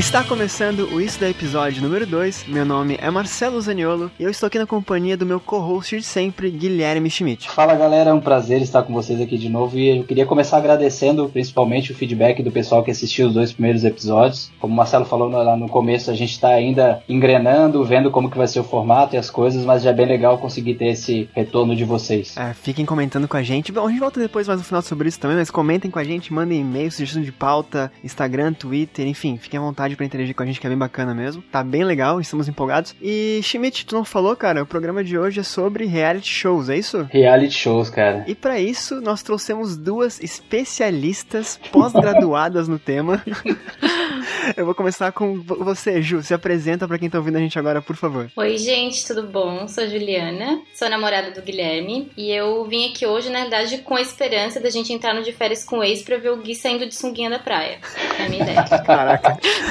Está começando o Isso da Episódio número 2. Meu nome é Marcelo Zaniolo e eu estou aqui na companhia do meu co-host de sempre, Guilherme Schmidt. Fala galera, é um prazer estar com vocês aqui de novo e eu queria começar agradecendo principalmente o feedback do pessoal que assistiu os dois primeiros episódios. Como o Marcelo falou lá no começo, a gente está ainda engrenando, vendo como que vai ser o formato e as coisas, mas já é bem legal conseguir ter esse retorno de vocês. É, fiquem comentando com a gente. Bom, a gente volta depois mais no final sobre isso também, mas comentem com a gente, mandem e-mail, sugestão de pauta, Instagram, Twitter, enfim, fiquem à vontade para interagir com a gente, que é bem bacana mesmo. Tá bem legal, estamos empolgados. E, Schmidt, tu não falou, cara, o programa de hoje é sobre reality shows, é isso? Reality shows, cara. E para isso, nós trouxemos duas especialistas pós-graduadas no tema. Eu vou começar com você, Ju. Se apresenta para quem tá ouvindo a gente agora, por favor. Oi, gente, tudo bom? Sou Juliana, sou namorada do Guilherme e eu vim aqui hoje, na verdade, com a esperança da gente entrar no de férias com o ex pra ver o Gui saindo de sunguinha da praia. É a minha ideia. Caraca,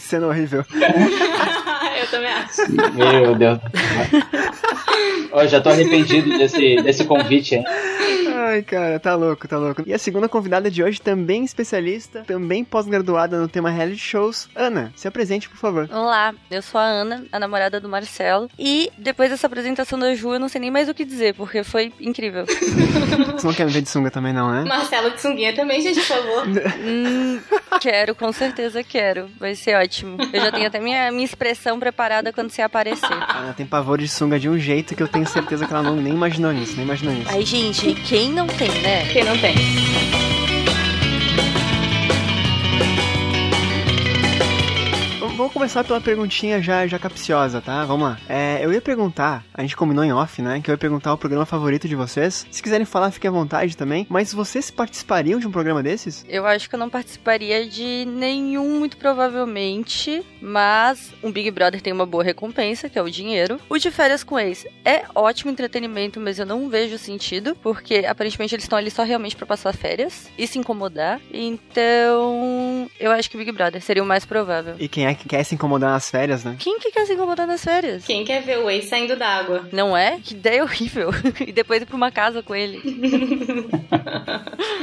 que cena horrível. eu também acho. Meu Deus. Eu já tô arrependido desse, desse convite, hein? Ai, cara, tá louco, tá louco. E a segunda convidada de hoje, também especialista, também pós-graduada no tema reality shows. Ana, se apresente, por favor. Olá, eu sou a Ana, a namorada do Marcelo. E depois dessa apresentação da Ju, eu não sei nem mais o que dizer, porque foi incrível. Você não quer me ver de sunga também, não, né? Marcelo de sunguinha também, gente, por favor. Hum, quero, com certeza quero. Vai ser ótimo. Eu já tenho até minha, minha expressão preparada quando você aparecer. Ela tem pavor de sunga de um jeito que eu tenho certeza que ela não, nem imaginou nisso, nem imaginou nisso. Ai, gente, quem não tem, né? Quem não tem? Vamos começar pela perguntinha já, já capciosa, tá? Vamos lá. É, eu ia perguntar, a gente combinou em off, né? Que eu ia perguntar o programa favorito de vocês. Se quiserem falar, fiquem à vontade também. Mas vocês participariam de um programa desses? Eu acho que eu não participaria de nenhum, muito provavelmente. Mas um Big Brother tem uma boa recompensa, que é o dinheiro. O de férias com ex é ótimo entretenimento, mas eu não vejo sentido. Porque aparentemente eles estão ali só realmente pra passar férias e se incomodar. Então, eu acho que Big Brother seria o mais provável. E quem é que quer se incomodar nas férias, né? Quem que quer se incomodar nas férias? Quem quer ver o ex saindo d'água? Não é? Que ideia horrível. e depois ir pra uma casa com ele.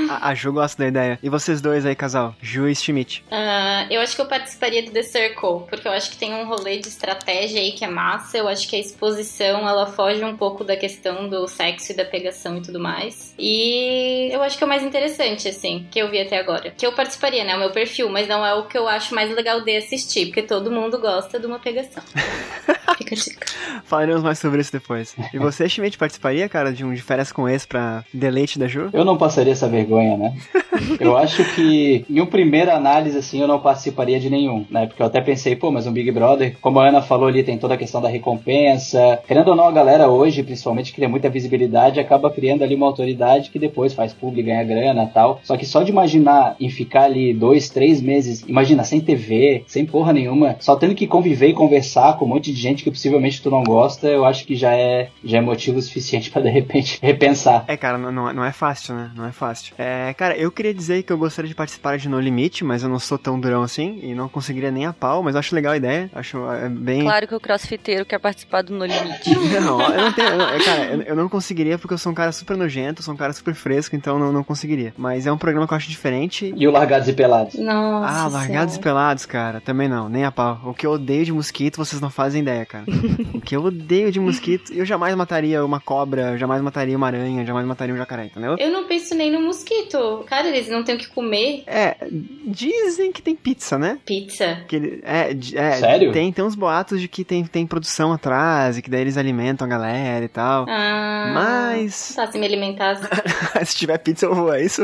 A, a Ju gosta da ideia. E vocês dois aí, casal? Ju e Schmidt. Ah, eu acho que eu participaria do The Circle, porque eu acho que tem um rolê de estratégia aí que é massa. Eu acho que a exposição ela foge um pouco da questão do sexo e da pegação e tudo mais. E eu acho que é o mais interessante, assim, que eu vi até agora. Que eu participaria, né? O meu perfil, mas não é o que eu acho mais legal de assistir, porque todo mundo gosta de uma pegação. Fica a dica. Falaremos mais sobre isso depois. E você, Schmidt, participaria, cara, de um de férias com ex pra deleite da Ju? Eu não passaria essa vergonha, né? Eu acho que, em uma primeira análise, assim, eu não participaria de nenhum, né? Porque eu até pensei, pô, mas um Big Brother, como a Ana falou ali, tem toda a questão da recompensa. Querendo ou não, a galera hoje, principalmente, cria muita visibilidade, acaba criando ali uma autoridade que depois faz público, ganha grana e tal. Só que só de imaginar em ficar ali dois, três meses, imagina, sem TV, sem porra nenhuma, só tendo que conviver e conversar com um monte de gente que possivelmente tu não gosta, eu acho que já é, já é motivo suficiente pra de repente repensar. É, cara, não, não, é- não é fácil, né? Não é fácil. É, cara, eu queria dizer que eu gostaria de participar de No Limite, mas eu não sou tão durão assim e não conseguiria nem a pau, mas eu acho legal a ideia. Acho é, bem. Claro que o crossfiteiro quer participar do No Limite. Não, eu não tenho. eu não- é, cara, eu, eu não conseguiria porque eu sou um cara super nojento, sou um cara super fresco, então não, não conseguiria. Mas é um programa que eu acho diferente. E o Largados e Pelados? Nossa. Ah, largados e pelados, cara. Também não, nem a pau. O que eu odeio de mosquito, vocês não fazem ideia, cara. o que eu odeio de mosquito, eu jamais mataria uma cobra, eu jamais mataria uma aranha, eu jamais mataria um jacaré, entendeu? Eu não penso nem no mosquito. Cara, eles não têm o que comer. É, dizem que tem pizza, né? Pizza. Que é, é, Sério? Tem, tem uns boatos de que tem, tem produção atrás e que daí eles alimentam a galera e tal. Ah. Mas. Tá, se me alimentasse. Se tiver pizza, eu vou, é isso?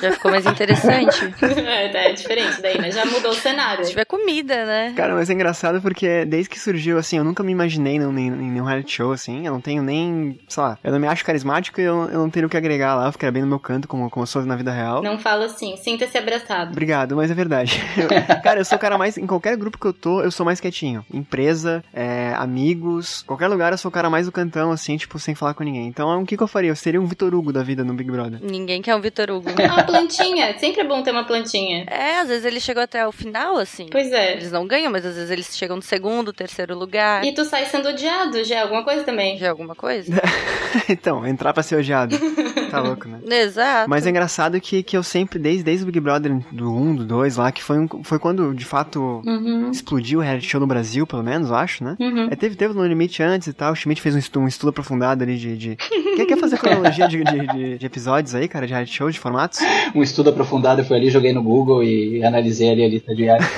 Já ficou mais interessante. é, é diferente daí, né? Já mudou o cenário. Se tiver comida, né? Cara, mas é engraçado porque desde que surgiu, assim, eu nunca me imaginei num, em nenhum reality show, assim. Eu não tenho nem, sei lá, eu não me acho carismático e eu, eu não tenho o que agregar lá. Eu ficaria bem no meu canto, como, como eu sou na vida real. Não fala assim, sinta-se abraçado. Obrigado, mas é verdade. Eu- cara, eu sou o cara mais. Em qualquer grupo que eu tô, eu sou mais quietinho. Empresa, é, amigos, qualquer lugar eu sou o cara mais do cantão, assim, tipo, sem falar com ninguém. Então, o que, que eu faria? Eu seria um Vitor Hugo da vida no Big Brother. Ninguém quer um Vitor Hugo. Uma plantinha. Sempre é bom ter uma plantinha. É, às vezes ele chegou até o final, assim. Pois é. Eles não ganham, mas às vezes eles chegam no segundo, terceiro lugar. E tu sai sendo odiado, já é alguma coisa também. Já é alguma coisa? então, entrar pra ser odiado. Tá louco, né? Exato. Mas é engraçado que, que eu sempre, desde, desde o Big Brother do 1, do 2 lá, que foi, um, foi quando, de fato, Uhum. explodiu o reality show no Brasil, pelo menos, eu acho, né? Uhum. É, teve, teve no Limite antes e tal, o Schmidt fez um estudo, um estudo aprofundado ali de... de... Quer, quer fazer cronologia de, de, de- de episódios aí, cara, de reality show, de formatos? Um estudo aprofundado, eu fui ali, joguei no Google e analisei ali a lista de reality.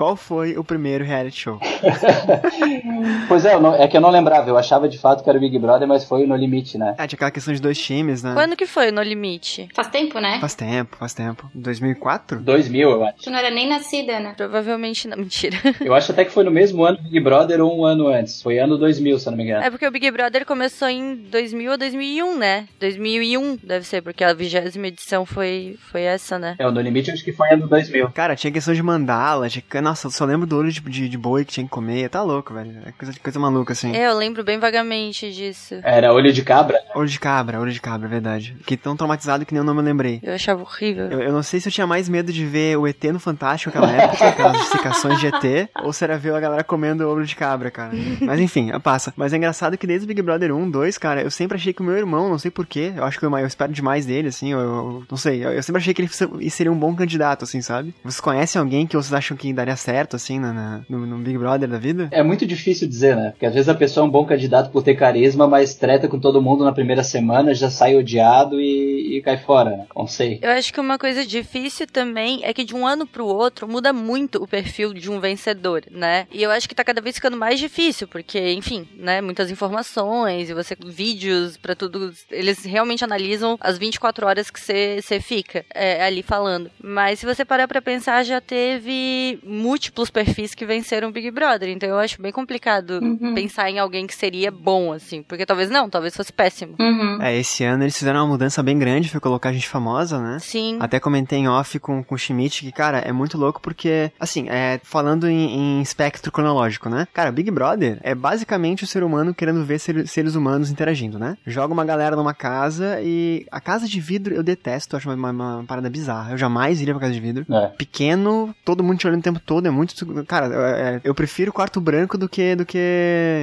Qual foi o primeiro reality show? Pois é, não- é que eu não lembrava, eu achava de fato que era o Big Brother, mas foi no limite, né? Ah, tinha aquela questão de dois times, né? Quando que foi No Limite? Faz tempo, né? Faz tempo, faz tempo. 2004? 2000, eu acho. Tu não era nem nascida, né? Provavelmente não. Mentira. Eu acho até que foi no mesmo ano do Big Brother ou um ano antes. Foi ano 2000, se eu não me engano. É porque o Big Brother começou em 2000 ou 2001, né? 2001 deve ser, porque a vigésima edição foi, foi essa, né? É, o No Limite eu acho que foi ano 2000. Cara, tinha questão de mandala, tinha... nossa, eu só lembro do olho de, de, de boi que tinha que comer, tá louco, velho. É coisa, coisa maluca, assim. É, eu lembro bem vagamente disso. Era Olho de Cabra. Olho de cabra, olho de cabra, é verdade. Que tão traumatizado que nem eu não me lembrei. Eu achava horrível. Eu, eu não sei se eu tinha mais medo de ver o ET no Fantástico naquela época, aquelas justificações de ET, ou se era ver a galera comendo olho de cabra, cara. Mas enfim, passa. Mas é engraçado que desde o Big Brother 1, 2, cara, eu sempre achei que o meu irmão, não sei porquê, eu acho que eu, eu espero demais dele, assim, eu, eu- não sei, eu, eu sempre achei que ele seria um bom candidato, assim, sabe? Vocês conhecem alguém que vocês acham que daria certo, assim, na, na- no, no Big Brother da vida? É muito difícil dizer, né? Porque às vezes a pessoa é um bom candidato por ter carisma, mas treta com todo mundo na primeira semana, já sai odiado e, e cai fora, né? Não sei. Eu acho que uma coisa difícil também é que de um ano pro outro muda muito o perfil de um vencedor, né? E eu acho que tá cada vez ficando mais difícil, porque, enfim, né, muitas informações e você vídeos pra tudo, eles realmente analisam as 24 horas que você fica é, ali falando. Mas se você parar pra pensar, já teve múltiplos perfis que venceram o Big Brother, então eu acho bem complicado Uhum. pensar em alguém que seria bom assim, porque talvez não, talvez fosse péssimo. Uhum. É, esse ano eles fizeram uma mudança bem grande, foi colocar gente famosa, né? Sim. Até comentei em off com, com o Schmidt que, cara, é muito louco porque, assim, é, falando em, em espectro cronológico, né? Cara, Big Brother é basicamente o ser humano querendo ver ser- seres humanos interagindo, né? Joga uma galera numa casa e a casa de vidro eu detesto, acho uma, uma- uma parada bizarra. Eu jamais iria pra casa de vidro. É. Pequeno, todo mundo te olhando o tempo todo, é muito. Cara, é- é- eu prefiro quarto branco do que. do que.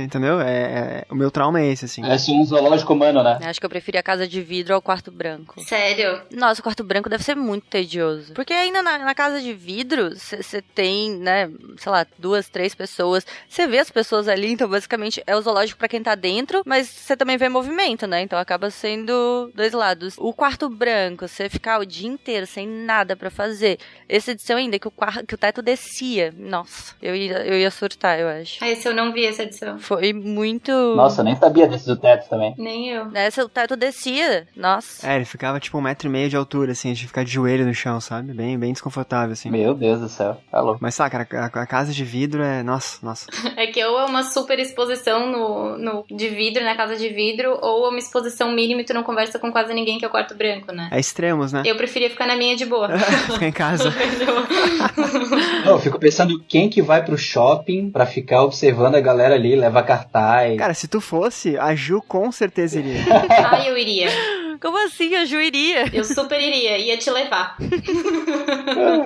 Entendeu? É, é- o meu trauma é esse, assim. É um zoológico humano, né? Acho que eu preferia a casa de vidro ao quarto branco. Sério? Nossa, o quarto branco deve ser muito tedioso. Porque ainda na, na casa de vidro, você tem, né, sei lá, duas, três pessoas. Você vê as pessoas ali, então basicamente é o zoológico pra quem tá dentro, mas você também vê movimento, né? Então acaba sendo dois lados. O quarto branco, você ficar o dia inteiro sem nada pra fazer. Essa edição ainda, que o, quar- que o teto descia. Nossa, eu ia, eu ia surtar, eu acho. Ah, esse eu não vi essa edição. Foi muito. Nossa, eu nem sabia desse do teto também. Nem eu. Essa, o teto descia. Nossa. É, ele ficava tipo um metro e meio de altura, assim, de ficar de joelho no chão, sabe? Bem, bem desconfortável, assim. Meu Deus do céu. Tá louco. Mas saca, cara, a, a casa de vidro é. Nossa, nossa. É que ou é uma super exposição no, no, de vidro, na casa de vidro, ou é uma exposição mínima e tu não conversa com quase ninguém, que é o quarto branco, né? É extremos, né? Eu preferia ficar na minha de boa. Ficar em casa. Não, fico pensando quem que vai pro shopping pra ficar observando a galera ali, leva cartaz. Cara, se tu fosse, a Ju com certeza iria. Ai, eu iria. Como assim? A Ju iria? Eu super iria. Ia te levar.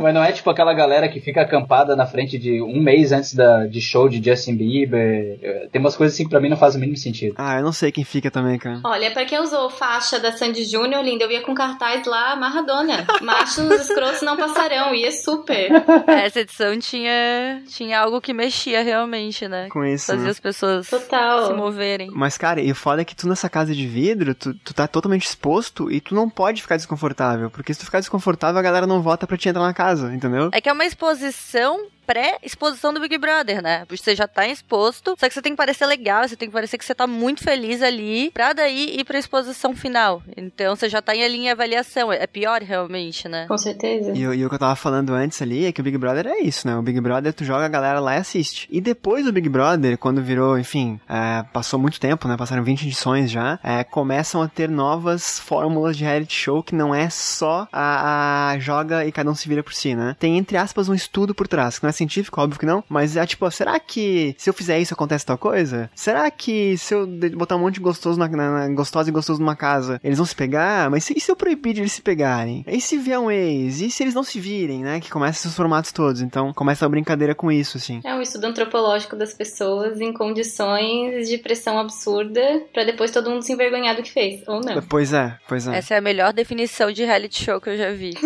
Mas não é tipo aquela galera que fica acampada na frente de um mês antes da, de show de Justin Bieber. Tem umas coisas assim que pra mim não fazem o mínimo sentido. Ah, eu não sei quem fica também, cara. Olha, pra quem usou faixa da Sandy Júnior, linda, eu ia com cartaz lá, Maradona. Machos escrotos não passarão. Ia super. Essa edição tinha, tinha algo que mexia realmente, né? Com isso. Fazia né? as pessoas se Total. moverem. Mas, cara, e o foda é que tu nessa casa de vidro, tu, tu tá totalmente exposto e tu não pode ficar desconfortável. Porque se tu ficar desconfortável, a galera não vota pra te entrar na casa, entendeu? É que é uma exposição pré-exposição do Big Brother, né? Porque você já tá exposto, só que você tem que parecer legal, você tem que parecer que você tá muito feliz ali, pra daí ir pra exposição final. Então você já tá em linha avaliação. É pior realmente, né? Com certeza. E, o- e o que eu tava falando antes ali é que o Big Brother é isso, né? O Big Brother, tu joga a galera lá e assiste. E depois do Big Brother, quando virou, enfim, é, passou muito tempo, né? Passaram 20 edições já, é, começam a ter novas fórmulas de reality show que não é só a, a joga e cada um se vira por si, né? Tem, entre aspas, um estudo por trás, que não é científico, óbvio que não, mas é tipo, será que se eu fizer isso acontece tal coisa? Será que se eu botar um monte de gostoso na, na, na gostosa e gostoso numa casa, eles vão se pegar? Mas e se eu proibir de eles se pegarem? E se vier um ex? E se eles não se virem, né? Que começa esses formatos todos. Então começa a brincadeira com isso, assim. É um estudo antropológico das pessoas em condições de pressão absurda para depois todo mundo se envergonhar do que fez, ou não. Pois é, pois é. Essa é a melhor definição de reality show que eu já vi.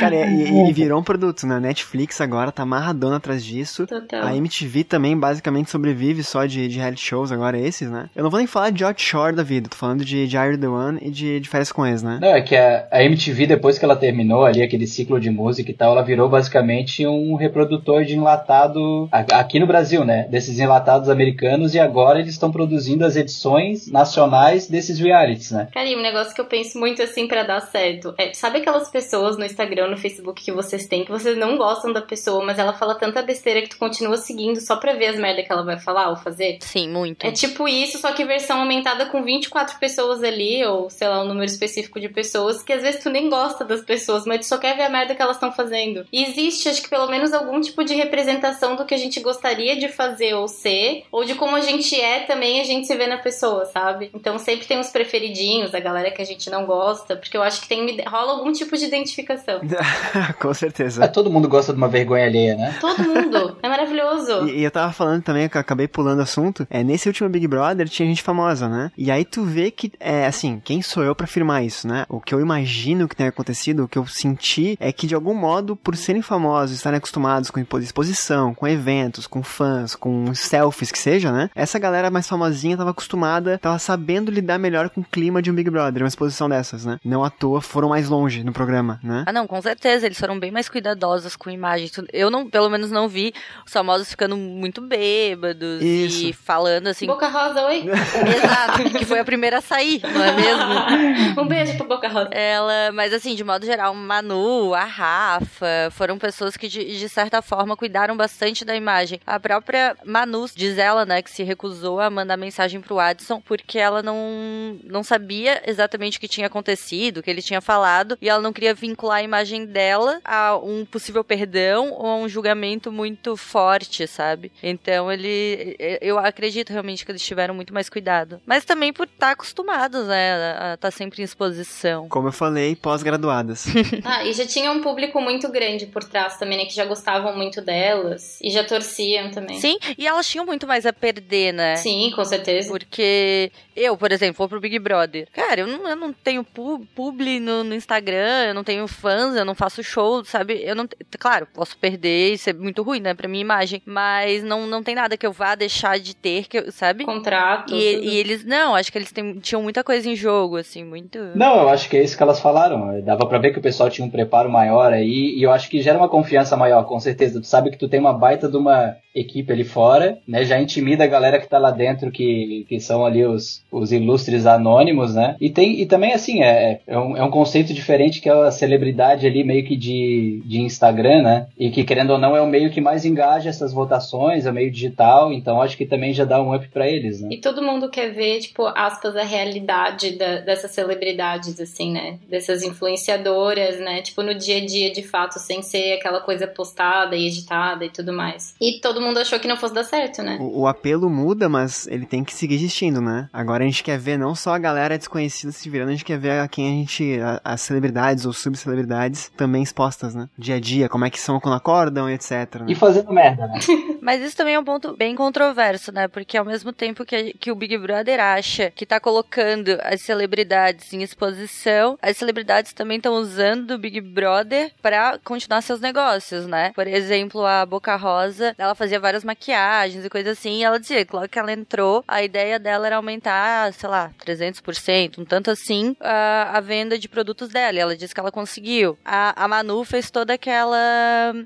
Cara, e, e, virou um produto, né? Netflix agora tá amarradona atrás disso. Total. A MTV também basicamente sobrevive só de, de reality shows agora, esses, né? Eu não vou nem falar de Hot Shore da vida, tô falando de Diary the One e de, de Férias com Ex, né? Não, é que a, a MTV, depois que ela terminou ali aquele ciclo de música e tal, ela virou basicamente um reprodutor de enlatado aqui no Brasil, né? Desses enlatados americanos e agora eles estão produzindo as edições nacionais desses realities, né? Cara, e um negócio que eu penso muito assim para dar certo é, sabe aquelas pessoas no Instagram, no Facebook que vocês têm, que vocês não gostam da pessoa, mas ela fala tanta besteira que tu continua seguindo só pra ver as merda que ela vai falar ou fazer? Sim, muito. É tipo isso, só que versão aumentada com 24 pessoas ali, ou sei lá, um número específico de pessoas, que às vezes tu nem gosta das pessoas, mas tu só quer ver a merda que elas estão fazendo. E existe, acho que pelo menos algum tipo de representação do que a gente gostaria de fazer ou ser, ou de como a gente é também a gente se vê na pessoa, sabe? Então sempre tem uns preferidinhos, a galera que a gente não gosta, porque eu acho que tem rola algum tipo de identificação. Com certeza. É, todo mundo gosta de uma vergonha alheia, né? Todo mundo. É maravilhoso. E, e eu tava falando também, que eu acabei pulando o assunto, é, nesse último Big Brother tinha gente famosa, né? E aí tu vê que, é, assim, quem sou eu para afirmar isso, né? O que eu imagino que tenha acontecido, o que eu senti, é que de algum modo, por serem famosos, estarem acostumados com exposição, com eventos, com fãs, com selfies que seja, né? Essa galera mais famosinha tava acostumada, tava sabendo lidar melhor com o clima de um Big Brother, uma exposição dessas, né? Não à toa foram mais longe no programa, né? Ah, não, com certeza. Eles foram bem mais cuidadosos com imagens. Eu não, pelo menos não vi os famosos ficando muito bêbados Isso. e falando assim. Boca Rosa, oi? Exato, que foi a primeira a sair, não é mesmo? um beijo pra Boca Rosa. Ela, mas assim, de modo geral, Manu, a Rafa, foram pessoas que de, de certa forma cuidaram bastante da imagem. A própria Manu, diz ela, né, que se recusou a mandar mensagem pro Adson porque ela não, não sabia exatamente o que tinha acontecido, o que ele tinha falado, e ela não queria vincular a imagem dela a um possível perdão ou a um julgamento muito forte, sabe? Então ele. Eu acredito realmente que eles tiveram muito mais cuidado. Mas também por estar acostumados, né? A estar sempre em exposição. Como eu falei, pós-graduadas. ah, e já tinha um público muito grande por trás também, né? Que já gostavam muito delas e já torciam também. Sim, e elas tinham muito mais a perder, né? Sim, com certeza. Porque eu, por exemplo, vou pro Big Brother. Cara, eu não, eu não tenho publi no, no Instagram, eu não tenho fãs, eu não faço show, sabe? Eu não. Claro, posso perder e ser muito ruim, né, pra minha imagem. Mas não, não tem nada que eu vá deixar de ter, que eu, sabe? Contrato. E, e, eles. Não, acho que eles tem, tinham muita coisa em jogo, assim, muito. Não, eu acho que é isso que elas falaram. Dava pra ver que o pessoal tinha um preparo maior aí. E eu acho que gera uma confiança maior, com certeza. Tu sabe que tu tem uma baita de uma equipe ali fora, né? Já intimida a galera que tá lá dentro, que, que são ali os, os ilustres anônimos, né? E tem e também, assim, é, é, um, é um conceito diferente que é a celebridade ali meio que de, de Instagram, né? E que, querendo ou não, é o meio que mais engaja essas votações, é o meio digital, então acho que também já dá um up para eles, né? E todo mundo quer ver, tipo, aspas, a realidade da, dessas celebridades, assim, né? Dessas influenciadoras, né? Tipo, no dia a dia, de fato, sem ser aquela coisa postada e editada e tudo mais. E todo mundo achou que não fosse dar certo, né? O, o, apelo muda, mas ele tem que seguir existindo, né? Agora a gente quer ver não só a galera desconhecida se virando, a gente quer ver a quem a gente, a, as celebridades ou subcelebridades também expostas, né? Dia a dia, como é que são quando acordam, etc. Né? E fazendo merda, né? mas isso também é um ponto bem controverso, né? Porque ao mesmo tempo que, que o Big Brother acha que tá colocando as celebridades em exposição, as celebridades também estão usando o Big Brother para continuar seus negócios, né? Por exemplo, a Boca Rosa, ela fazia várias maquiagens e coisas assim, e ela dizia que logo que ela entrou, a ideia dela era aumentar, sei lá, 300%, um tanto assim, a, a venda de produtos dela. E ela disse que ela conseguiu. A, a Manu fez toda aquela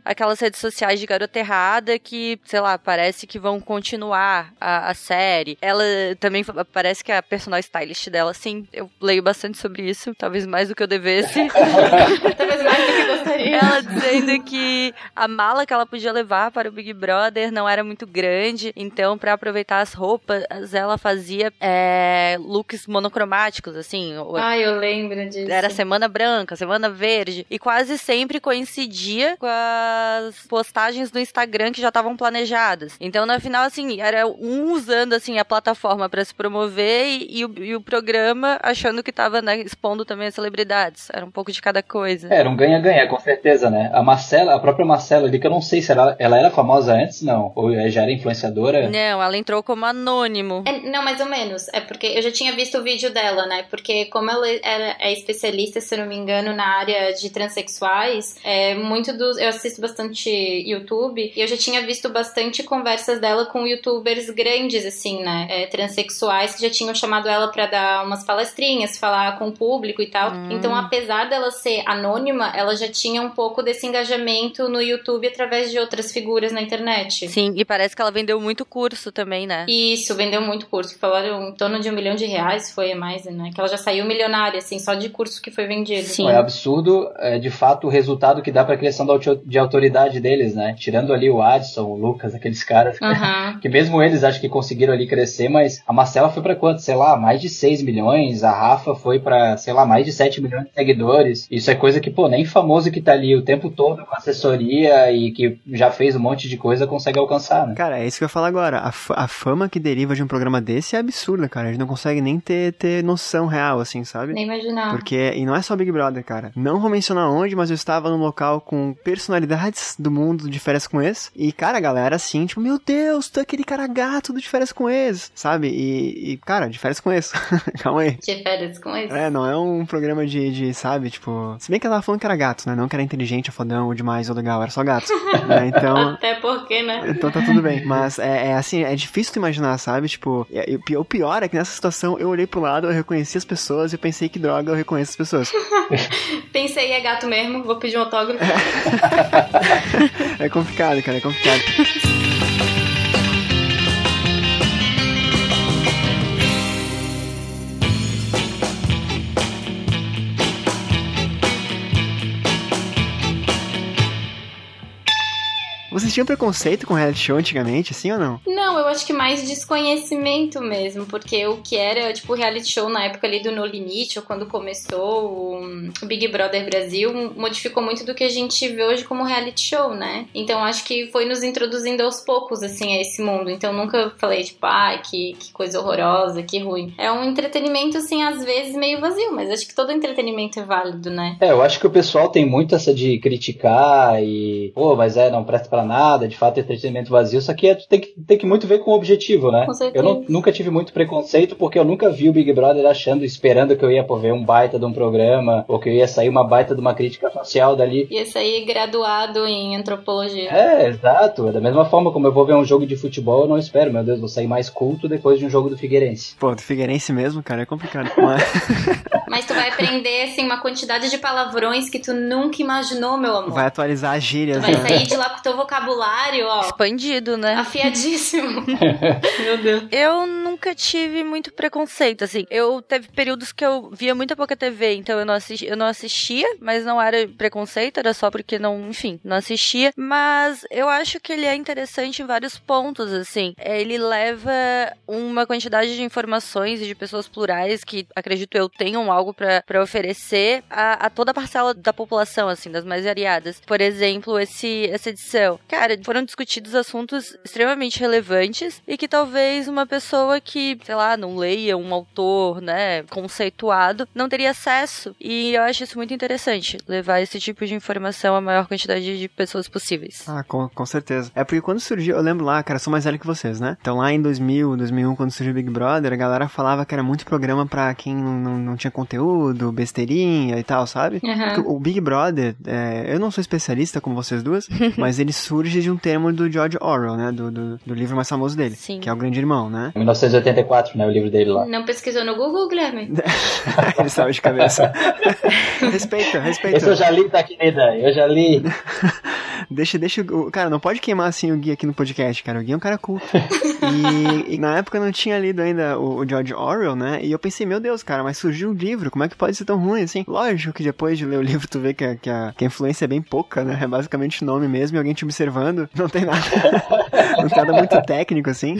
aquelas redes sociais de garota errada que, sei lá, parece que vão continuar a, a série. Ela também parece que a personal stylist dela, sim, eu leio bastante sobre isso, talvez mais do que eu devesse. talvez mais do que gostaria. Dizendo que a mala que ela podia levar para o Big Brother não era muito grande, então para aproveitar as roupas, ela fazia é, looks monocromáticos, assim. Ah, eu lembro disso. Era semana branca, semana verde, e quase sempre coincidia com as postagens do Instagram que já estavam planejadas. Então, no final, assim, era um usando, assim, a plataforma para se promover e, e, o, e, o, programa achando que tava, né, expondo também as celebridades. Era um pouco de cada coisa. É, era um ganha-ganha, com certeza, né? A Marcela, a própria Marcela ali, que eu não sei se ela, ela era famosa antes, não. Ou já era influenciadora. Não, ela entrou como anônimo. É, não, mais ou menos. É porque eu já tinha visto o vídeo dela, né? Porque como ela é especialista, se eu não me engano, na área de transexuais, é, muito dos. Eu assisto bastante YouTube e eu já tinha visto bastante conversas dela com youtubers grandes, assim, né? É, transexuais que já tinham chamado ela para dar umas palestrinhas, falar com o público e tal. Hum. Então, apesar dela ser anônima, ela já tinha um pouco desse engajamento no YouTube através de outras figuras na internet. Sim, e parece que ela vendeu muito curso também, né? Isso, vendeu muito curso. Falaram em torno de um milhão de reais, foi mais, né? Que ela já saiu milionária, assim, só de curso que foi vendido. Sim. É absurdo, é, de fato, o resultado que dá pra criação de autoridade deles, né? Tirando ali o Adson, o Lucas, aqueles caras, uhum. que mesmo eles acho que conseguiram ali crescer, mas a Marcela foi para quanto? Sei lá, mais de 6 milhões, a Rafa foi para sei lá, mais de 7 milhões de seguidores. Isso é coisa que, pô, nem famoso que tá ali o tempo todo com assessoria e que já fez um monte de coisa consegue alcançar, né? Cara, é isso que eu ia falar agora. A, a fama que deriva de um programa desse é absurda, cara. A gente não consegue nem ter, ter noção real, assim, sabe? Nem imaginar. Porque, e não é só Big Brother, cara. Não vou mencionar onde, mas eu estava num local com personalidades do mundo de férias com ex. E, cara, a galera assim, tipo, meu Deus, tu é aquele cara gato do de férias com ex, sabe? E, e cara, de férias com ex. Calma aí. De férias com ex? É, não é um programa de, de, sabe, tipo. Se bem que ela tava falando que era gato, né? Não que era inteligente, fodão, ou demais, ou legal, era só gato. né? Então. Até porque, né? Então tá tudo bem. Mas é, é assim, é difícil tu imaginar, sabe? Tipo, e, o pior é que nessa situação eu olhei pro lado, eu reconheci as pessoas e eu pensei que droga, eu reconheço as pessoas. pensei, é gato mesmo, vou pedir um autógrafo. é complicado, cara, é complicado. Vocês tinham preconceito com reality show antigamente, assim ou não? Não, eu acho que mais desconhecimento mesmo, porque o que era, tipo, reality show na época ali do No Limite, ou quando começou o Big Brother Brasil, modificou muito do que a gente vê hoje como reality show, né? Então acho que foi nos introduzindo aos poucos, assim, a esse mundo. Então nunca falei, tipo, ai, ah, que, que coisa horrorosa, que ruim. É um entretenimento, assim, às vezes meio vazio, mas acho que todo entretenimento é válido, né? É, eu acho que o pessoal tem muito essa de criticar e, pô, mas é, não presta pra para nada, de fato é entretenimento vazio, só que é, tem, que tem que muito ver com o objetivo, né? Com eu não, nunca tive muito preconceito porque eu nunca vi o Big Brother achando, esperando que eu ia ver um baita de um programa, ou que eu ia sair uma baita de uma crítica social dali. Ia sair graduado em antropologia. É, exato. Da mesma forma como eu vou ver um jogo de futebol, eu não espero, meu Deus, vou sair mais culto depois de um jogo do Figueirense. Pô, do Figueirense mesmo, cara, é complicado. Mas, Mas tu vai aprender, assim, uma quantidade de palavrões que tu nunca imaginou, meu amor. Vai atualizar as gírias. Tu vai né? sair de lá com o teu vocabulário, ó. Expandido, né? Afiadíssimo. Meu Deus. Eu nunca tive muito preconceito, assim. Eu teve períodos que eu via muita pouca TV, então eu não, assisti, eu não assistia, mas não era preconceito, era só porque não, enfim, não assistia. Mas eu acho que ele é interessante em vários pontos, assim. Ele leva uma quantidade de informações e de pessoas plurais que, acredito eu, tenham algo para oferecer a, a toda a parcela da população, assim, das mais variadas. Por exemplo, esse, essa edição cara, foram discutidos assuntos extremamente relevantes e que talvez uma pessoa que, sei lá, não leia um autor, né, conceituado, não teria acesso. E eu acho isso muito interessante, levar esse tipo de informação à maior quantidade de pessoas possíveis. Ah, com, com certeza. É porque quando surgiu, eu lembro lá, cara, sou mais velho que vocês, né? Então lá em 2000, 2001, quando surgiu o Big Brother, a galera falava que era muito programa pra quem não, não, não tinha conteúdo, besteirinha e tal, sabe? Uhum. O Big Brother, é, eu não sou especialista como vocês duas, mas ele surge de um termo do George Orwell, né? Do, do, do, livro mais famoso dele. Sim. Que é o Grande Irmão, né? 1984, né? O livro dele lá. Não pesquisou no Google, Guilherme? Ele sabe de cabeça. respeita, respeita. Esse eu já li, tá, querida? Eu já li. deixa, deixa o. Cara, não pode queimar assim o Gui aqui no podcast, cara. O Gui é um cara culto. E, e na época eu não tinha lido ainda o, o, George Orwell, né? E eu pensei, meu Deus, cara, mas surgiu um livro, como é que pode ser tão ruim assim? Lógico que depois de ler o livro tu vê que a, que a, que a influência é bem pouca, né? É basicamente o nome mesmo e alguém te observando. Não tem nada. não tem nada muito técnico, assim.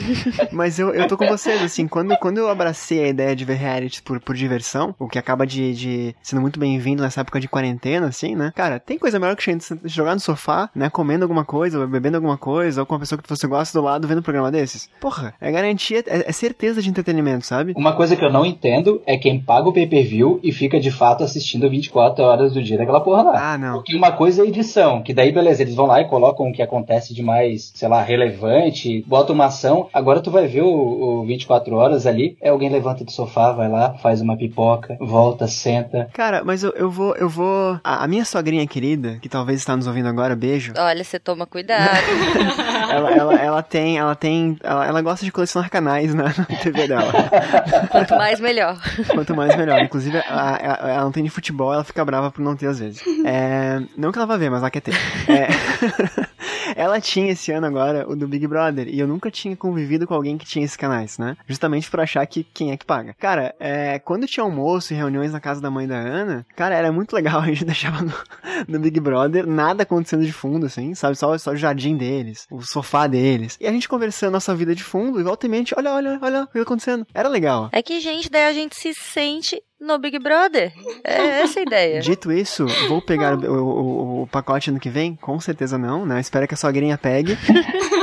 Mas eu, eu tô com vocês, assim, quando, quando eu abracei a ideia de ver reality por, por diversão, o que acaba de, de sendo muito bem-vindo nessa época de quarentena, assim, né? Cara, tem coisa melhor que jogar no sofá, né? Comendo alguma coisa, bebendo alguma coisa, ou com uma pessoa que você gosta do lado vendo um programa desses. Porra, é garantia, é, é certeza de entretenimento, sabe? Uma coisa que eu não entendo é quem paga o pay-per-view e fica de fato assistindo 24 horas do dia daquela porra lá. Ah, não. Porque uma coisa é edição, que daí, beleza, eles vão lá e colocam o que acontece de mais, sei lá, relevante, botam uma ação. Agora tu vai ver o, o 24 horas ali, é alguém levanta do sofá, vai lá, faz uma pipoca, volta, senta. Cara, mas eu, eu vou, eu vou. A, a minha sogrinha querida, que talvez está nos ouvindo agora, beijo. Olha, você toma cuidado. ela, ela, ela tem, ela tem, ela, ela gosta de colecionar canais na, na TV dela. Quanto mais, melhor. Quanto mais, melhor. Inclusive, ela, ela, ela, não tem de futebol, ela fica brava por não ter às vezes. É, não que ela vá ver, mas ela quer ter. É, ela tinha esse ano agora o do Big Brother, e eu nunca tinha convivido com alguém que tinha esses canais, né? Justamente por achar que quem é que paga. Cara, é, quando tinha almoço e reuniões na casa da mãe da Ana, cara, era muito legal, a gente deixava no, no Big Brother, nada acontecendo de fundo, assim, sabe? Só, só o jardim deles, o sofá deles. E a gente conversando nossa vida de fundo, e volta e mente, olha, olha, olha o que tá acontecendo. Era legal. É que, gente, daí a gente se sente no Big Brother. É essa a ideia. Dito isso, vou pegar o, o, o, pacote ano que vem? Com certeza não, né? Espero que a sogrinha pegue.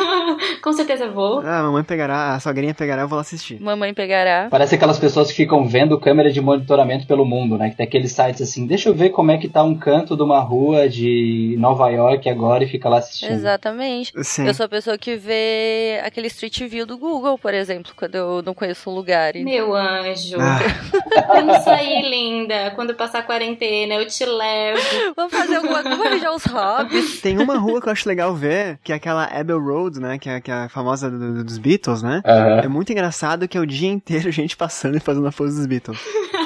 Com certeza vou. Ah, a mamãe pegará, a sogrinha pegará, eu vou lá assistir. Mamãe pegará. Parece aquelas pessoas que ficam vendo câmera de monitoramento pelo mundo, né? Que tem aqueles sites assim, deixa eu ver como é que tá um canto de uma rua de Nova York agora e fica lá assistindo. Exatamente. Sim. Eu sou a pessoa que vê aquele Street View do Google, por exemplo, quando eu não conheço um lugar. E... Meu anjo. Ah. Vamos sair, linda. Quando passar a quarentena, eu te levo. Vamos fazer alguma coisa, vamos já uns hobbies. Tem uma rua que eu acho legal ver, que é aquela Abbey Road, né? Que é, que é a famosa do, do, dos Beatles, né? Uhum. É muito engraçado que é o dia inteiro gente passando e fazendo a pose dos Beatles.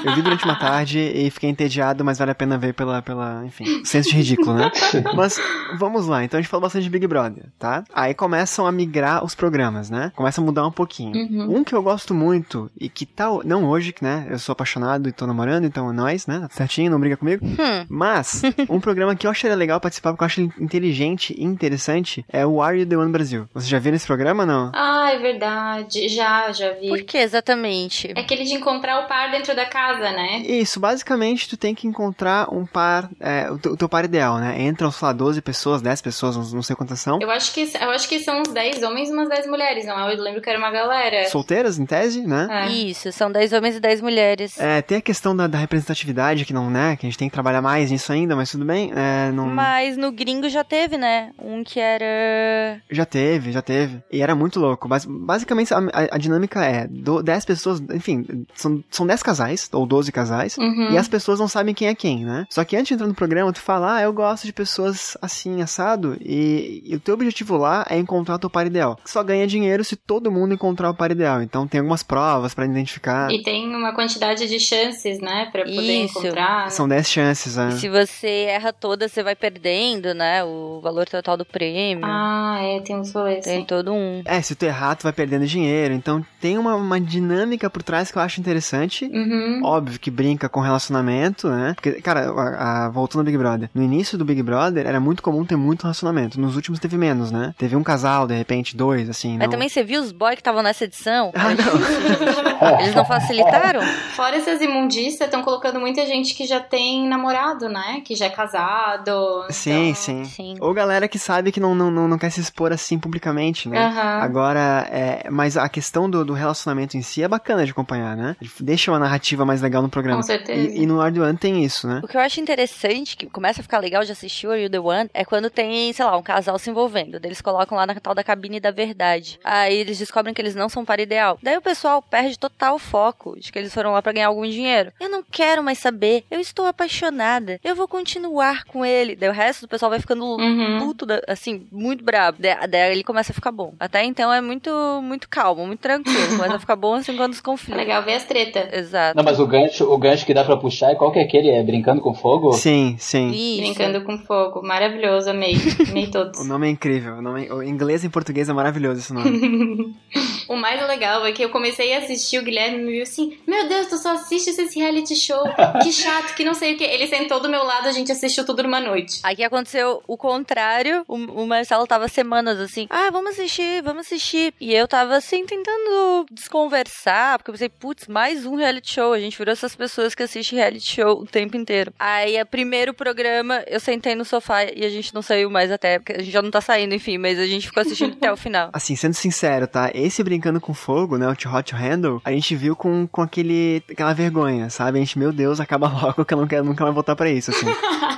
Eu vi durante uma tarde e fiquei entediado, mas vale a pena ver pela, pela enfim, senso de ridículo, né? Mas vamos lá, então a gente falou bastante de Big Brother, tá? Aí começam a migrar os programas, né? Começa a mudar um pouquinho. Uhum. Um que eu gosto muito e que tal, não hoje, né? Eu sou apaixonado e tô namorando, então é nóis, né? Tá certinho, não briga comigo. Hum. Mas, um programa que eu acharia legal participar, porque eu acho inteligente e interessante, é o Are You The One Brasil. Você já viu esse programa, não? Ah, é verdade. Já, já vi. Por que exatamente? É aquele de encontrar o par dentro da casa, né? Isso, basicamente tu tem que encontrar um par, é, o, teu, o, teu, par ideal, né? Entram, sei lá, 12 pessoas, 10 pessoas, não sei quantas são. Eu acho que, eu acho que são uns 10 homens e umas 10 mulheres, não? Eu lembro que era uma galera. Solteiras, em tese, né? É. Isso, são 10 homens e 10 mulheres. É, tem a questão da, da, representatividade, que não, né? Que a gente tem que trabalhar mais nisso ainda, mas tudo bem. É, não... Mas no gringo já teve, né? Um que era. Já teve, já teve. E era muito louco. Mas basicamente a, a, a dinâmica é: do, 10 pessoas, enfim, são, são 10 casais, ou 12 casais, uhum. e as pessoas não sabem quem é quem, né? Só que antes de entrar no programa, tu fala, ah, eu gosto de pessoas assim, assado, e, e o teu objetivo lá é encontrar o teu par ideal. Só ganha dinheiro se todo mundo encontrar o par ideal. Então tem algumas provas para identificar. E tem uma quantidade de chances, né, pra poder Isso. encontrar. São 10 chances, né? E se você erra todas, você vai perdendo, né? O valor total do prêmio. Ah, é, tem uns rolês. Tem todo um. É, se tu errar, tu vai perdendo dinheiro. Então tem uma, uma dinâmica por trás que eu acho interessante. Uhum. Óbvio que brinca com relacionamento, né? Porque, cara, a, a, voltando ao Big Brother. No início do Big Brother, era muito comum ter muito relacionamento. Nos últimos teve menos, né? Teve um casal, de repente, dois, assim. Mas não... também você viu os boys que estavam nessa edição? Ah, não. Eles não facilitaram? Fora essas imundícias, estão colocando muita gente que já tem namorado, né? Que já é casado. Sim, então... sim, Sim. Ou galera que sabe que não, não, não, não quer se expor assim publicamente, né? Uhum. Agora, é, mas a questão do, do, relacionamento em si é bacana de acompanhar, né? Deixa uma narrativa mais legal no programa. Com certeza. E, e no Ar do One tem isso, né? O que eu acho interessante, que começa a ficar legal de assistir o Are You The One, é quando tem, sei lá, um casal se envolvendo. Eles colocam lá na tal da cabine da verdade. Aí eles descobrem que eles não são para ideal. Daí o pessoal perde total foco de que eles foram lá para ganhar algum dinheiro. Eu não quero mais saber. Eu estou apaixonada. Eu vou continuar com ele. Daí o resto do pessoal vai ficando Uhum. puto, da- assim, muito brabo. Daí, daí ele começa a ficar bom. Até então é muito, muito calmo, muito tranquilo. Começa a ficar bom assim quando os É conflitos. legal ver as tretas. Exato. Não, mas o gancho, o gancho que dá pra puxar é qual que é aquele? É Brincando com Fogo? Sim, sim. Isso. Brincando com fogo. Maravilhoso, amei. Amei todos. O nome é incrível. O nome, o inglês e português é maravilhoso esse nome. o mais legal é que eu comecei a assistir, o Guilherme me viu assim: Meu Deus, tu só assistes esse reality show. Que chato, que não sei o que. Ele sentou do meu lado, a gente assistiu tudo numa noite. Aqui aconteceu o contrário. O, o Marcelo tava semanas assim: Ah, vamos assistir, vamos assistir. E eu tava assim, tentando desconversar, porque eu pensei, putz, mais um reality show. A gente virou essas pessoas que assistem reality show o tempo inteiro. Aí, o primeiro programa, eu sentei no sofá e a gente não saiu mais até, porque a gente já não tá saindo, enfim, mas a gente ficou assistindo até o final. Assim, sendo sincero, tá? Esse Brincando com Fogo, né? O Too Hot Handle, a gente viu com, com aquele, aquela vergonha, sabe? A gente, meu Deus, acaba logo que eu não quero nunca mais voltar pra isso, assim.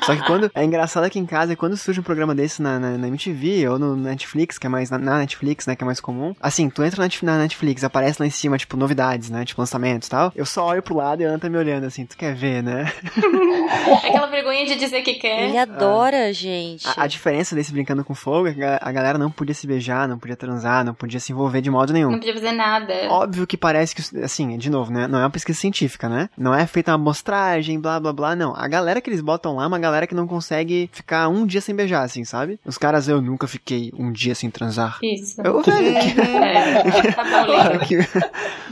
Só que quando. É engraçado aqui em casa, é quando surge um programa desse na, na, na MTV ou no Netflix, que é mais. Na, na, Netflix, né? Que é mais comum. Assim, tu entra na Netflix, aparece lá em cima, tipo, novidades, né? Tipo, lançamentos e tal. Eu só olho pro lado e a Ana tá me olhando assim, tu quer ver, né? Aquela vergonha de dizer que quer. Ele adora, gente. A, a, diferença desse Brincando com Fogo é que a galera não podia se beijar, não podia transar, não podia se envolver de modo nenhum. Não podia fazer nada. Óbvio que parece que, assim, de novo, né? Não é uma pesquisa científica, né? Não é feita uma amostragem, blá blá blá, não. A galera que eles botam lá é uma galera que não consegue ficar um dia sem beijar, assim, sabe? Os caras, eu nunca fiquei um dia sem transar. Isso. Eu, velho, que... é. Tá bom, lindo.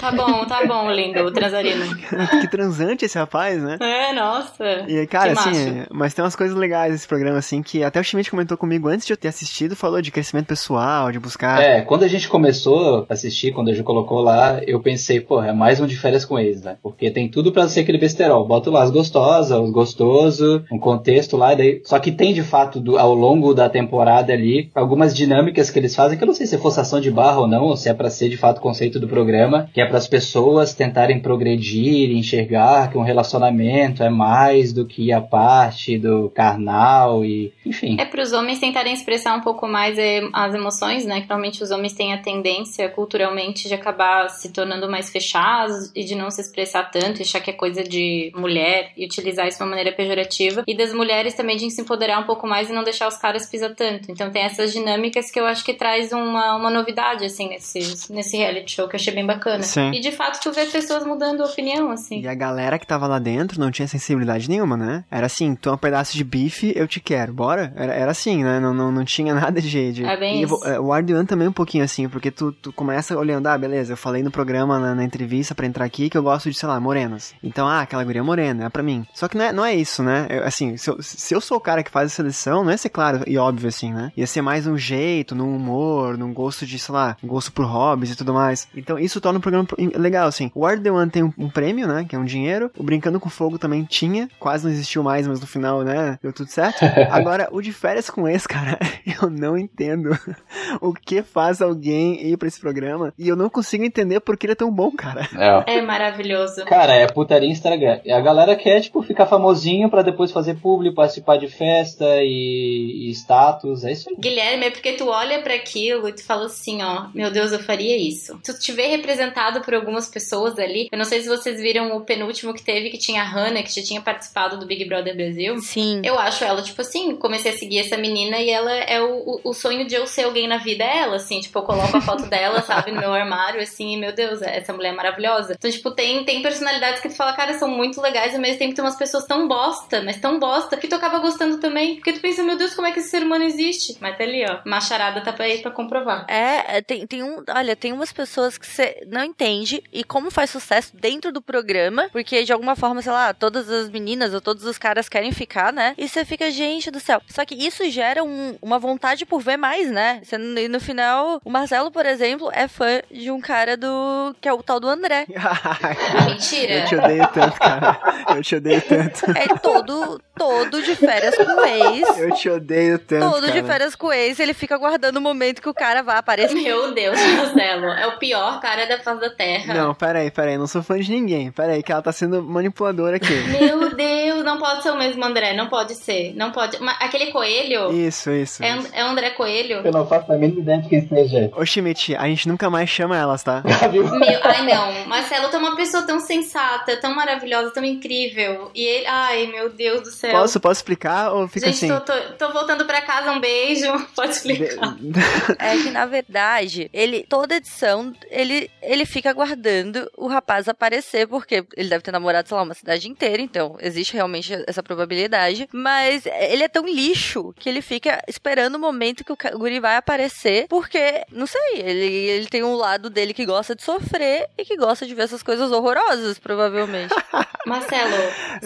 Tá bom, tá bom, lindo, o transarino. que transante esse rapaz, né? É, nossa. E, cara, assim, mas tem umas coisas legais nesse programa, assim, que até o Schmidt comentou comigo antes de eu ter assistido, falou de crescimento pessoal, de buscar. É, quando a gente começou a assistir, quando a gente colocou lá, eu pensei, pô, é mais um de férias com eles, né? Porque tem tudo pra ser aquele besterol. Bota lá as gostosas, os gostoso, um contexto lá, daí. Só que tem de fato, do, ao longo da temporada ali, algumas dinâmicas que eles fazem, que eu não sei se é forçação de barra ou não, ou se é pra ser de fato o conceito do programa, que é para as pessoas tentarem progredir, enxergar que um relacionamento é mais do que a parte do carnal e, enfim. É para os homens tentarem expressar um pouco mais é, as emoções, né? Que normalmente os homens têm a tendência culturalmente de acabar se tornando mais fechados e de não se expressar tanto, e achar que é coisa de mulher e utilizar isso de uma maneira pejorativa. E das mulheres também de se empoderar um pouco mais e não deixar os caras pisar tanto. Então tem essas dinâmicas que eu acho que traz uma, uma novidade, assim, nesse, nesse reality show, que eu achei bem bacana. Sim. E de fato tu vê pessoas mudando opinião, assim. E a galera que tava lá dentro não tinha sensibilidade nenhuma, né? Era assim, tu é um pedaço de bife, eu te quero, bora? Era, era assim, né? Não, não, não tinha nada de... de... É bem e isso. o Arduan também um pouquinho assim, porque tu, tu começa olhando, ah, beleza, eu falei no programa, na, na entrevista pra entrar aqui, que eu gosto de, sei lá, morenas. Então, ah, aquela guria morena, é pra mim. Só que não é, não é isso, né? Eu, assim, se eu, se eu sou o cara que faz a seleção, não ia ser claro e óbvio assim, né? Ia ser mais um jeito, num humor, num gosto de, sei lá, um gosto por hobbies e tudo mais. Então, isso torna o programa legal, assim. O Ward the One tem um, um, prêmio, né? Que é um dinheiro. O Brincando com Fogo também tinha. Quase não existiu mais, mas no final, né? Deu tudo certo. Agora, o de férias com esse, cara, eu não entendo o que faz alguém ir pra esse programa. E eu não consigo entender porque ele é tão bom, cara. É, é maravilhoso. Cara, é putaria Instagram. A galera quer, tipo, ficar famosinho pra depois fazer público, participar de festa e, e status. É isso aí. Guilherme, é porque tu olha para aquilo e tu fala assim, ó, meu Deus, eu faria isso. Tu te vê representado por algumas pessoas ali. Eu não sei se vocês viram o penúltimo que teve, que tinha a Hannah, que já tinha participado do Big Brother Brasil. Sim. Eu acho ela, tipo assim, comecei a seguir essa menina e ela é o, o, o sonho de eu ser alguém na vida, é ela, assim. Tipo, eu coloco a foto dela, sabe, no meu armário, assim, e, meu Deus, essa mulher é maravilhosa. Então, tipo, tem, tem personalidades que tu fala, cara, são muito legais, ao mesmo tempo tem umas pessoas tão bosta, mas tão bosta, que tu acaba gostando também. Porque tu pensa, meu Deus, como é que esse ser humano existe? Mas tá ali, ó. Macharada tá pra ir pra comprovar. É, tem, tem um. Olha, tem umas pessoas que você não entende e como faz sucesso dentro do programa, porque de alguma forma, sei lá, todas as meninas ou todos os caras querem ficar, né? E você fica, gente do céu. Só que isso gera um, uma vontade por ver mais, né? Você, e no final, o Marcelo, por exemplo, é fã de um cara do. que é o tal do André. Mentira. Eu te odeio tanto, cara. Eu te odeio tanto. É todo, todo de férias com o ex. Eu te odeio tanto. Todo cara. de férias com o ex, ele fica aguardando o momento que o cara vai aparecer. Meu Deus, Marcelo. É o pior cara da face da Terra. Não, peraí, peraí. Não sou fã de ninguém. Peraí, que ela tá sendo manipuladora aqui. Meu Deus, não pode ser o mesmo André, não pode ser. Não pode. Mas aquele coelho. Isso, isso. É, isso. é o André Coelho? Eu não faço a mínima ideia de quem seja. Ô, Schmidt, a gente nunca mais chama elas, tá? Meu, ai não, Marcelo tá uma pessoa tão sensata, tão maravilhosa, tão incrível. E ele, ai meu Deus do céu. Posso, posso explicar ou fica Gente, assim? tô, tô, tô voltando pra casa, um beijo. Pode explicar. É que, na verdade, ele, toda edição, ele, ele fica aguardando o rapaz aparecer, porque ele deve ter namorado, sei lá, uma cidade inteira, então existe realmente essa probabilidade. Mas ele é tão lixo que ele fica esperando o momento que o guri vai aparecer, porque, não sei, ele, ele tem um lado dele que gosta de sofrer e que gosta de ver essas coisas horrorosas, provavelmente. Marcelo,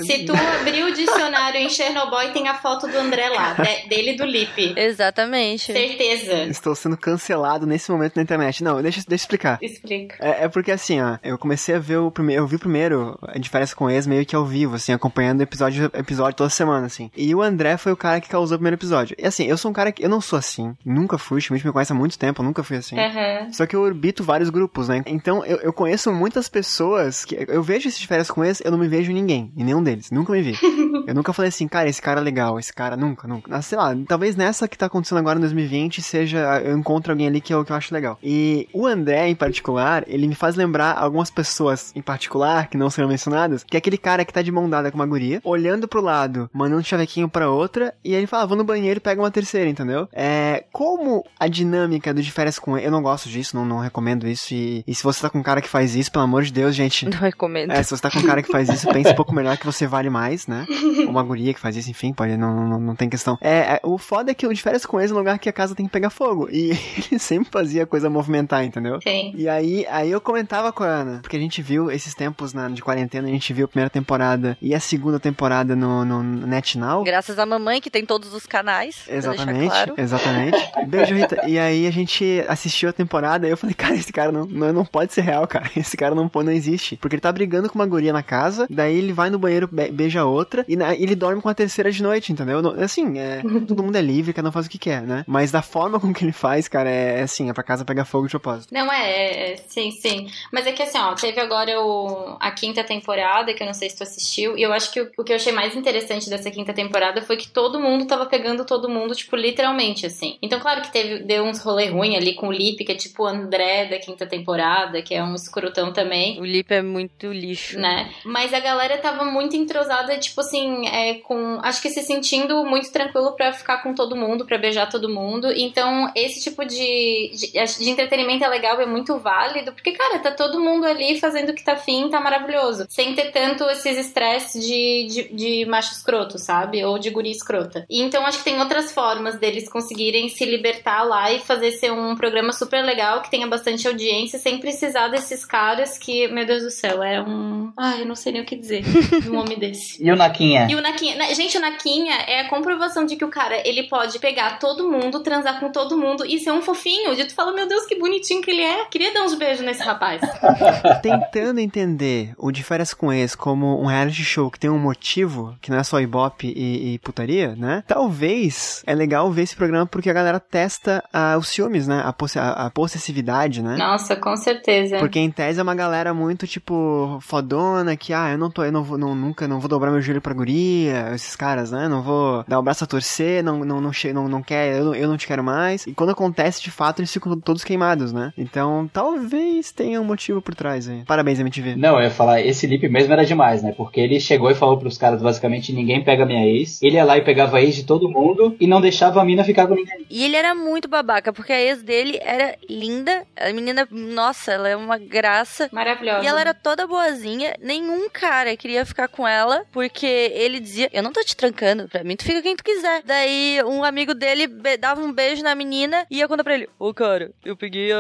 se tu abrir o dicionário em Chernobyl, tem a foto do André lá, de- dele e do Lipe. Exatamente. Certeza. Estou sendo cancelado nesse momento na internet. Não, deixa, deixa eu explicar. Explica. É, é porque assim, ó, eu comecei a ver o primeiro. Eu vi o primeiro a diferença com ex meio que ao vivo, assim, acompanhando episódio episódio toda semana, assim. E o André foi o cara que causou o primeiro episódio. E assim, eu sou um cara que. Eu não sou assim. Nunca fui, o Schmidt me conhece há muito tempo, nunca fui assim. Aham. Só que eu orbito vários grupos, né? Então eu, eu conheço muitas pessoas que. Eu vejo esses de férias com eles, eu não me vejo em ninguém, em nenhum deles. Nunca me vi. eu nunca falei assim, cara, esse cara é legal, esse cara nunca, nunca. Ah, sei lá, talvez nessa que tá acontecendo agora em 2020 seja. Eu encontro alguém ali que eu, que eu acho legal. E o André, em particular, ele me faz lembrar algumas pessoas em particular, que não serão mencionadas, que é aquele cara que tá de mão dada com uma guria, olhando pro lado, mandando um chavequinho pra outra, e aí ele fala, "Ah, vou no banheiro e pega uma terceira, entendeu? É. Como a dinâmica do de férias com ele. Eu não gosto disso, não, não recomendo isso. E, e se você tá com um cara que faz isso, pelo amor de Deus, gente. Não recomendo. É, se você tá com um cara que faz isso, pense um pouco melhor que você vale mais, né? Uma guria que faz isso, enfim, pode, não, não, não tem questão. É, é, o foda é que o de férias com eles é um lugar que a casa tem que pegar fogo. E ele sempre fazia a coisa movimentar, entendeu? Sim. E aí, aí eu comentava com a Ana, porque a gente viu esses tempos na, de quarentena, a gente viu a primeira temporada e a segunda temporada no, no NetNow. Graças à mamãe, que tem todos os canais. Exatamente, claro. exatamente. Beijo, Rita. E aí a gente assistiu a temporada e eu falei, cara, esse cara não, não, não pode ser real, cara. Esse cara não, não existe. Porque ele tá brigando com uma guria na casa, daí ele vai no banheiro, be- beija outra, e na- ele dorme com a terceira de noite, entendeu? Assim, é, todo mundo é livre, cada um faz o que quer, né? Mas da forma com que ele faz, cara, é, é assim, é pra casa pegar fogo de propósito. Não, é, é, é, sim, sim. Mas é que assim, ó, teve agora o, a quinta temporada, que eu não sei se tu assistiu, e eu acho que o, o que eu achei mais interessante dessa quinta temporada foi que todo mundo tava pegando todo mundo, tipo, literalmente, assim. Então, claro que teve, deu uns rolê ruim ali com o Lip, que é tipo o André da quinta temporada, que é um escrotão também. O Lip é muito lixo. Né? Mas a galera tava muito entrosada, tipo assim, é, com. Acho que se sentindo muito tranquilo pra ficar com todo mundo, pra beijar todo mundo. Então, esse tipo de, de, de entretenimento é legal, é muito válido, porque, cara, tá todo mundo ali fazendo o que tá afim, tá maravilhoso. Sem ter tanto esses estresses de, de, de macho escroto, sabe? Ou de guria escrota. E então acho que tem outras formas deles conseguirem se libertar lá e fazer ser um programa super legal, que tenha bastante audiência, sem precisar desses caras que, meu Deus do céu, é um. Ai, eu não sei nem o que dizer de um homem desse. E o Naquinha? E o Naquinha, na- gente, o Naquinha é a comprovação de que o cara, ele pode pegar todo mundo, transar com todo mundo e ser um fofinho. E tu fala, meu Deus, que bonitinho que ele é. Queria dar uns beijos nesse rapaz. Tentando entender o de férias com ex como um reality show que tem um motivo, que não é só ibope e, e putaria, né? Talvez é legal ver esse programa porque a galera testa ah, os ciúmes, né? A, posse- a- a possessividade, né? Nossa, com certeza. Porque em tese é uma galera muito, tipo, fodona, que, ah, eu não tô, eu não vou, não, nunca, não vou dobrar meu joelho pra guria, esses caras, né? Não vou dar o braço a torcer, não, não, não, não, não quer, eu, eu não te quero mais. E quando acontece, de fato, eles ficam todos queimados, né? Então, talvez tenha um motivo por trás aí. Parabéns, MTV. Não, eu ia falar, esse Lip mesmo era demais, né? Porque ele chegou e falou pros caras, basicamente, ninguém pega minha ex. Ele ia lá e pegava a ex de todo mundo e não deixava a mina ficar com ninguém. E ele era muito babaca, porque a ex dele era linda. A menina, nossa, ela é uma graça. Maravilhosa. E ela era toda boazinha, nenhum cara queria ficar com ela, porque ele dizia: Eu não tô te trancando, pra mim tu fica quem tu quiser. Daí um amigo dele dava um beijo na menina e ia contar pra ele: Ô cara, eu peguei a,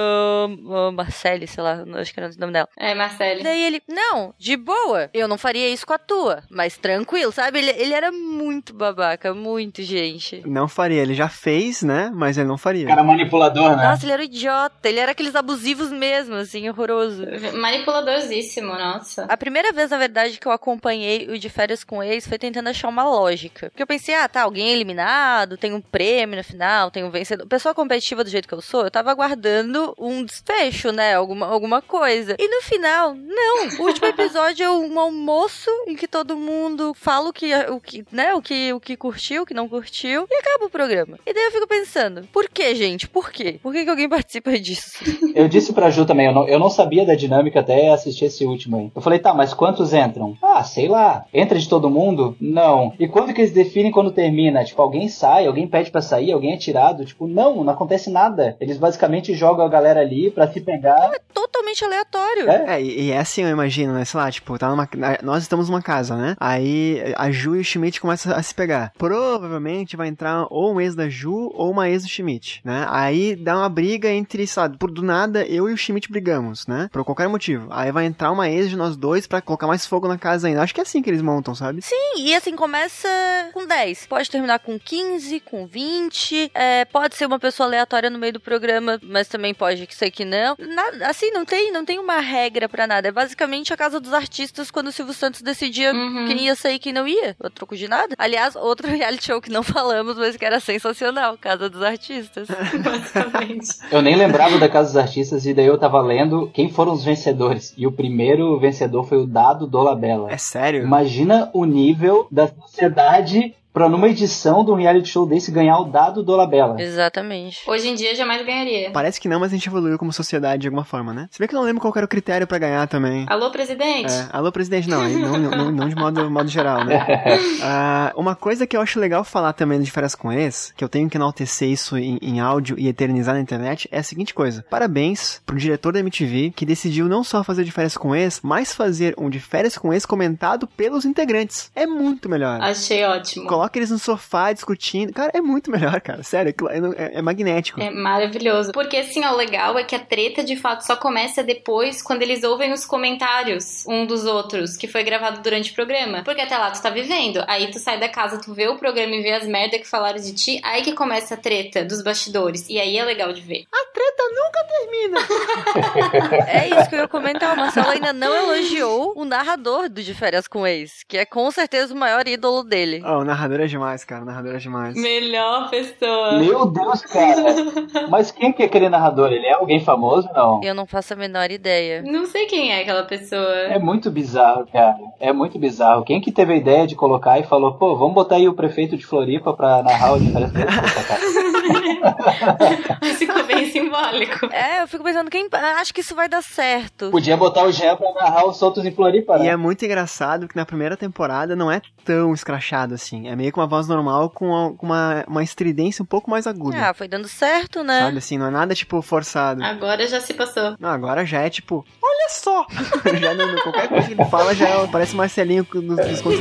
a Marcele, sei lá, acho que era o nome dela. É, Marcele. Daí ele: Não, de boa, eu não faria isso com a tua, mas tranquilo, sabe? Ele, ele era muito babaca, muito gente. Não faria, ele já fez, né? Mas ele não faria. Cara manipulador, né? Nossa, ele era um idiota, ele era aqueles abusivos mesmo, assim, horroroso. Manipuladorzíssimo, nossa. A primeira vez, na verdade, que eu acompanhei o de férias com ex foi tentando achar uma lógica. Porque eu pensei, ah, tá, alguém é eliminado, tem um prêmio no final, tem um vencedor. Pessoa competitiva do jeito que eu sou, eu tava aguardando um desfecho, né? Alguma, alguma coisa. E no final, não. O último episódio é um almoço em que todo mundo fala o que, o que, né, o que, o que curtiu, o que não curtiu, e acaba o programa. E daí eu fico pensando, por que, gente? Por quê? Por que, que alguém participa disso? Eu disse pra Ju também, eu não, eu não sabia da dinâmica até assistir esse último aí. Eu falei, tá, mas quantos entram? Ah, sei lá. Entra de todo mundo? Não. E quando que eles definem quando termina? Tipo, alguém sai, alguém pede pra sair, alguém é tirado? Tipo, não, não acontece nada. Eles basicamente jogam a galera ali pra se pegar. É totalmente aleatório. É? É, e, e é assim, eu imagino, né? Sei lá, tipo, tá numa. Nós estamos numa casa, né? Aí a Ju e o Schmidt começam a se pegar. Provavelmente vai entrar ou um ex da Ju ou uma ex do Schmidt, né? Aí dá uma briga entre, sei lá, por do nada eu e o Schmidt brigamos, né? Por qualquer motivo. Aí vai entrar uma ex de nós dois pra colocar mais fogo na casa ainda. Acho que é assim que eles montam, sabe? Sim, e assim, começa com 10. Pode terminar com 15, com 20. é, pode ser uma pessoa aleatória no meio do programa, mas também pode ser que não. Nada, assim, não tem, não tem uma regra pra nada. É basicamente a casa dos artistas quando o Silvio Santos decidia Uhum. quem ia sair e quem não ia. O troco de nada. Aliás, outro reality show que não falamos, mas que era sensacional. Casa dos Artistas. Basicamente. Eu nem lembrava da Casa dos Artistas e daí eu tava lendo quem foram os vencedores. E o primeiro vencedor foi o Dado Dolabella. É sério? Imagina o nível da sociedade pra numa edição de um reality show desse ganhar o Dado Dolabella. Exatamente. Hoje em dia jamais ganharia. Parece que não, mas a gente evoluiu como sociedade de alguma forma, né? Se bem que eu não lembro qual era o critério pra ganhar também. Alô, presidente? É, alô, presidente, não, não, não, não de modo, modo geral, né? Ah, uma coisa que eu acho legal falar também de Férias com Ex, que eu tenho que enaltecer isso em, em áudio e eternizar na internet, é a seguinte coisa. Parabéns pro diretor da MTV, que decidiu não só fazer de Férias com Ex, mas fazer um de Férias com Ex comentado pelos integrantes. É muito melhor. Achei ótimo. Coloca eles no sofá discutindo. Cara, é muito melhor, cara. Sério, é, é- é magnético. É maravilhoso. Porque assim, ó, o legal é que a treta de fato só começa depois quando eles ouvem os comentários um dos outros, que foi gravado durante o programa. Porque até lá tu tá vivendo. Aí tu sai da casa, tu vê o programa e vê as merda que falaram de ti. Aí que começa a treta dos bastidores. E aí é legal de ver. É isso que eu ia comentar. O Marcelo ainda não elogiou o narrador do De Férias com Ex, que é com certeza o maior ídolo dele. Oh, o narrador é demais, cara. O narrador é demais. Melhor pessoa. Meu Deus, cara. Mas quem que é aquele narrador? Ele é alguém famoso? Não. Eu não faço a menor ideia. Não sei quem é aquela pessoa. É muito bizarro, cara. É muito bizarro. Quem que teve a ideia de colocar e falou, pô, vamos botar aí o prefeito de Floripa pra narrar o diferença Mas ficou bem simbólico. É, eu fico pensando, quem. Acho que isso vai dar certo. Podia botar o Jean pra narrar os soltos em Floripa, E né? é muito engraçado que na primeira temporada não é tão escrachado assim. É meio que uma voz normal com uma, uma, estridência um pouco mais aguda. Ah, foi dando certo, né? Sabe assim, não é nada tipo forçado. Agora já se passou. Não, agora já é tipo, olha só! já não, qualquer coisa que ele fala já é- parece Marcelinho dos, dos contos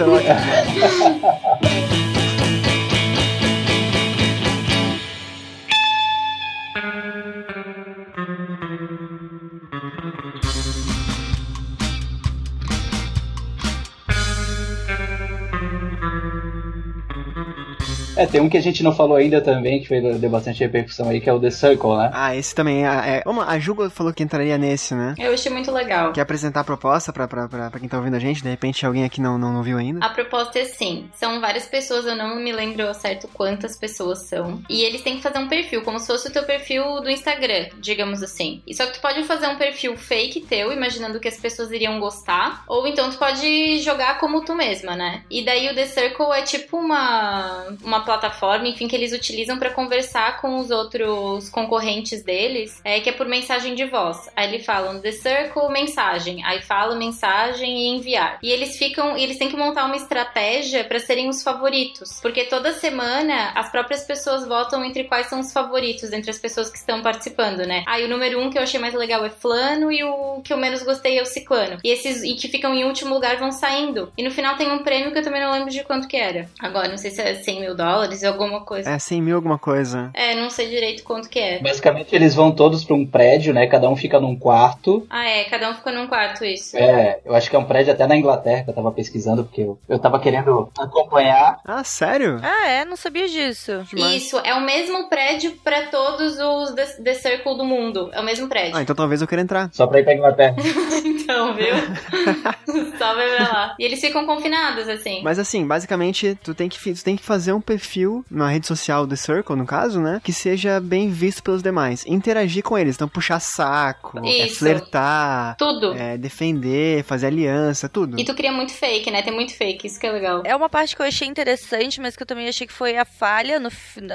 É, tem um que a gente não falou ainda também, que fez, deu bastante repercussão aí, que é o The Circle, né? Ah, esse também é. é a Juga falou que entraria nesse, né? Eu achei muito legal. Quer apresentar a proposta pra, pra, pra, pra quem tá ouvindo a gente? De repente alguém aqui não, não, não viu ainda? A proposta é assim: são várias pessoas, eu não me lembro ao certo quantas pessoas são. E eles têm que fazer um perfil, como se fosse o teu perfil do Instagram, digamos assim. E só que tu pode fazer um perfil fake teu, imaginando que as pessoas iriam gostar. Ou então tu pode jogar como tu mesma, né? E daí o The Circle é tipo uma, uma plataforma, enfim, que eles utilizam pra conversar com os outros concorrentes deles, é, que é por mensagem de voz. Aí eles falam The Circle, mensagem. Aí fala mensagem e enviar. E eles ficam, eles têm que montar uma estratégia pra serem os favoritos, porque toda semana as próprias pessoas votam entre quais são os favoritos entre as pessoas que estão participando, né? Aí o número um que eu achei mais legal é Flano e o que eu menos gostei é o Ciclano. E esses e que ficam em último lugar vão saindo. E no final tem um prêmio que eu também não lembro de quanto que era. Agora, não sei se é 100 mil dólares ou alguma coisa. É 100 mil alguma coisa. É, não sei direito quanto que é. Basicamente eles vão todos pra um prédio, né? Cada um fica num quarto. Ah, é, cada um fica num quarto, isso. É, eu acho que é um prédio até na Inglaterra que eu tava pesquisando, porque eu, eu tava querendo acompanhar. Ah, sério? Ah, é? Não sabia disso. Demais. Isso, é o mesmo prédio pra todos os The, The Circle do mundo. É o mesmo prédio. Ah, então talvez eu queira entrar. Só pra ir pra Inglaterra. então, viu? Só vai pra lá. E eles ficam confinados, assim. Mas assim, basicamente, tu tem que, tu tem que fazer um perfil na rede social do Circle, no caso, né? Que seja bem visto pelos demais. Interagir com eles. Então, puxar saco, é, flertar, Tudo. é, defender, fazer aliança, tudo. E tu cria muito fake, né? Tem muito fake, isso que é legal. É uma parte que eu achei interessante, mas que eu também achei que foi a falha, no,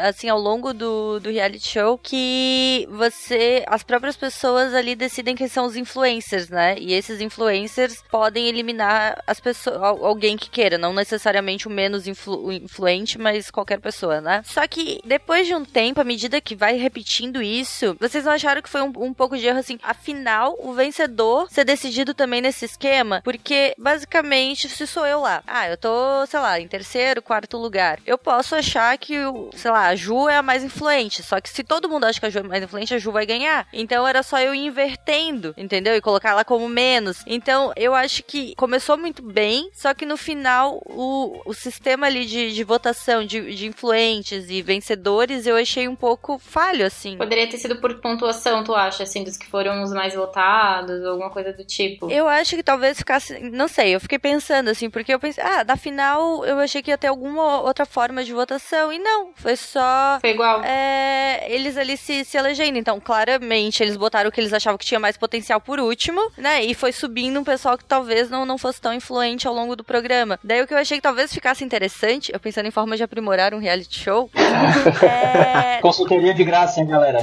assim, ao longo do, do reality show, que você, as próprias pessoas ali decidem quem são os influencers, né? E esses influencers podem eliminar as pessoas, al- alguém que queira, não necessariamente o menos influ- influente, mas qualquer pessoa, né? Só que depois de um tempo, à medida que vai repetindo isso, vocês não acharam que foi um, um pouco de erro assim? Afinal, o vencedor ser decidido também nesse esquema, porque basicamente, se sou eu lá, ah, eu tô, sei lá, em terceiro, quarto lugar, eu posso achar que, sei lá, a Ju é a mais influente, só que se todo mundo acha que a Ju é mais influente, a Ju vai ganhar. Então era só eu invertendo, entendeu? E colocar ela como menos. Então eu acho que começou muito bem, só que no final o, o sistema ali de, de votação de, de influentes e vencedores eu achei um pouco falho, assim. Poderia ter sido por pontuação, tu acha, assim, dos que foram os mais votados, alguma coisa do tipo. Eu acho que talvez ficasse. Não sei, eu fiquei pensando assim, porque eu pensei, ah, na final eu achei que ia ter alguma outra forma de votação. E não, foi só. Foi igual. é, eles ali se, se elegendo. Então, claramente, eles botaram o que eles achavam que tinha mais potencial por último, né? E foi subindo um pessoal que talvez não, não fosse tão influente ao longo do programa. Daí o que eu achei que talvez ficasse interessante, eu pensando em forma de aprimorar um reality show, é, Consultoria de graça, hein, galera?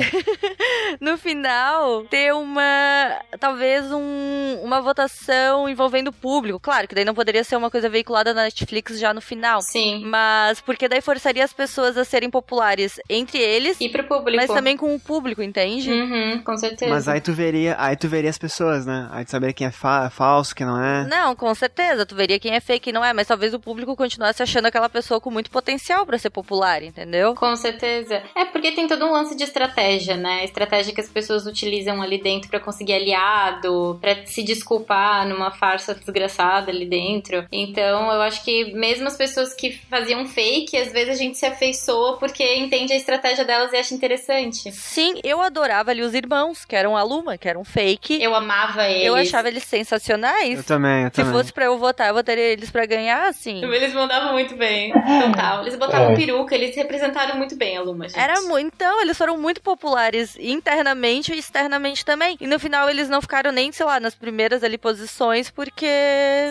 no final, ter uma. Talvez um, uma votação envolvendo o público. Claro que daí não poderia ser uma coisa veiculada na Netflix já no final. Sim. Mas porque daí forçaria as pessoas a serem populares entre eles, E pro público. mas também com o público, entende? Uhum, com certeza. Mas aí tu veria, aí tu veria as pessoas, né? Aí tu saberia quem é fa- falso, quem não é. Não, com certeza. Tu veria quem é fake e quem não é, mas talvez o público continuasse achando aquela pessoa com muito potencial pra ser popular, entendeu? Com certeza. É porque tem todo um lance de estratégia, né? Estratégia que as pessoas utilizam ali dentro pra conseguir aliado, pra se desculpar numa farsa desgraçada ali dentro. Então, eu acho que mesmo as pessoas que faziam fake, às vezes a gente se afeiçoa porque entende a estratégia delas e acha interessante. Sim, eu adorava ali os irmãos, que eram a Luma, que eram fake. Eu amava eles. Eu achava eles sensacionais. Eu também, eu Se também. fosse pra eu votar, eu votaria eles pra ganhar, assim. Eles mandavam muito bem. Total. Eles botavam É. peruca, eles representaram muito bem a Luma, gente. Era muito. Então, eles foram muito populares internamente e externamente também. E no final eles não ficaram nem, sei lá, nas primeiras ali posições, porque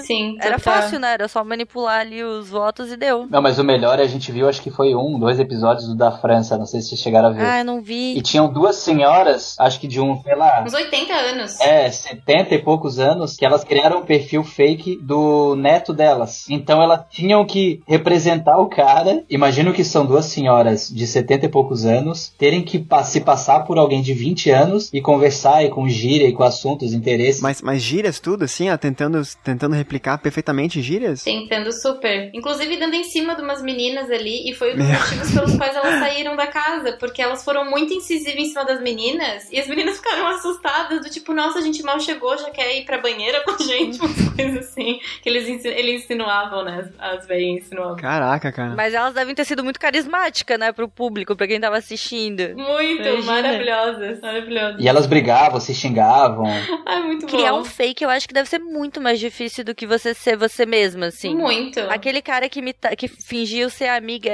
Sim, era total. fácil, né? Era só manipular ali os votos e deu. Não, mas o melhor a gente viu, acho que foi um, dois episódios do da França, não sei se vocês chegaram a ver. Ah, eu não vi. E tinham duas senhoras, acho que de um, sei lá, Uns 80 anos. é, 70 e poucos anos, que elas criaram um perfil fake do neto delas. Então elas tinham que representar o cara. Imagino que são duas senhoras de 70 e poucos anos, terem que pa- se passar por alguém de 20 anos e conversar e com gíria e com assuntos, interesses. Mas, mas gírias tudo, assim, ó, tentando, tentando replicar perfeitamente gírias? Tentando super. Inclusive dando em cima de umas meninas ali. E foi um dos Meu. motivos pelos quais elas saíram da casa. Porque elas foram muito incisivas em cima das meninas. E as meninas ficaram assustadas. Do tipo, nossa, a gente mal chegou, já quer ir pra banheira com a gente. Umas coisas assim. Que eles, eles insinuavam, né? As, as velhinhas insinuavam. Caraca, cara. Mas elas devem ter sido muito carismáticas, né, pro público, pra quem tava assistindo. Muito Imagina. maravilhosas. Maravilhosas. E elas brigavam, se xingavam. Ai, muito Criar bom. um fake eu acho que deve ser muito mais difícil do que você ser você mesma, assim. Muito. Aquele cara que, imita, que fingiu ser amiga,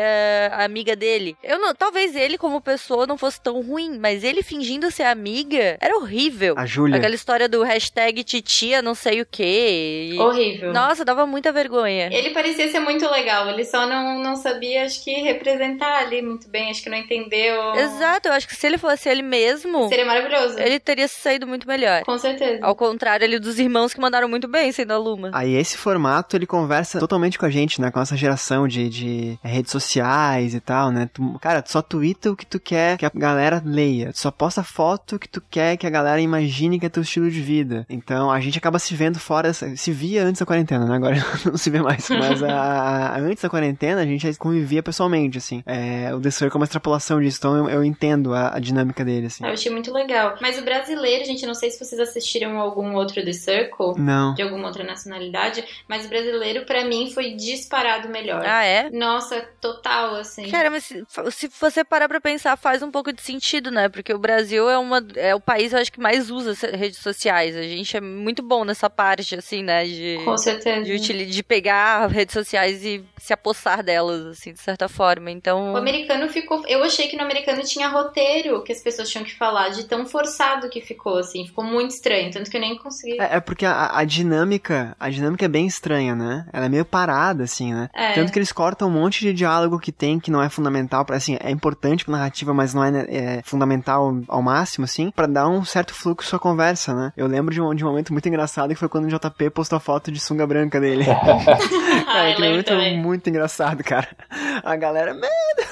amiga dele. Eu não, talvez ele, como pessoa, não fosse tão ruim, mas ele fingindo ser amiga era horrível. A Júlia. Aquela história do hashtag titia não sei o quê. Horrível. Nossa, dava muita vergonha. Ele parecia ser muito legal, ele só não, não sabia, acho que, representar ali muito bem, acho que não entendeu. Exato, eu acho que se ele fosse ele mesmo, Seria maravilhoso. ele teria saído muito melhor. Com certeza. Ao contrário ali dos irmãos que mandaram muito bem sendo a Luma. Aí esse formato, ele conversa totalmente com a gente, né? Com essa geração de, de redes sociais e tal, né? Tu- cara, tu só twitta o que tu quer que a galera leia. Tu só posta foto que tu quer que a galera imagine que é teu estilo de vida. Então a gente acaba se vendo fora, dessa- se via antes da quarentena, né? Agora não se vê mais. Mas a, a- antes da quarentena a gente convivia pessoalmente, assim. É, o The Circle é uma extrapolação disso, então eu, eu entendo a, a dinâmica dele, assim. Eu achei muito legal. Mas o brasileiro, gente, não sei se vocês assistiram algum outro The Circle, Não. de alguma outra nacionalidade, mas o brasileiro, pra mim, foi disparado melhor. Ah, é? Nossa, total, assim. Cara, mas se, se você parar pra pensar, faz um pouco de sentido, né? Porque o Brasil é, uma, é o país, eu acho, que mais usa redes sociais. A gente é muito bom nessa parte, assim, né? De, Com certeza. de, de pegar redes sociais e se apossar delas, assim, de certa forma. Então. O americano ficou. Eu achei que no americano tinha roteiro que as pessoas tinham que falar, de tão forçado que ficou, assim. Ficou muito estranho, tanto que eu nem consegui. É, é porque a, a, dinâmica. A dinâmica é bem estranha, né? Ela é meio parada, assim, né? É. Tanto que eles cortam um monte de diálogo que tem que não é fundamental para assim, é importante pra narrativa, mas não é, né, é fundamental ao máximo, assim, para dar um certo fluxo à conversa, né? Eu lembro de um, de um momento muito engraçado que foi quando o JP postou a foto de sunga branca dele. ah, é, muito, também. muito engraçado, cara. A galera, medo.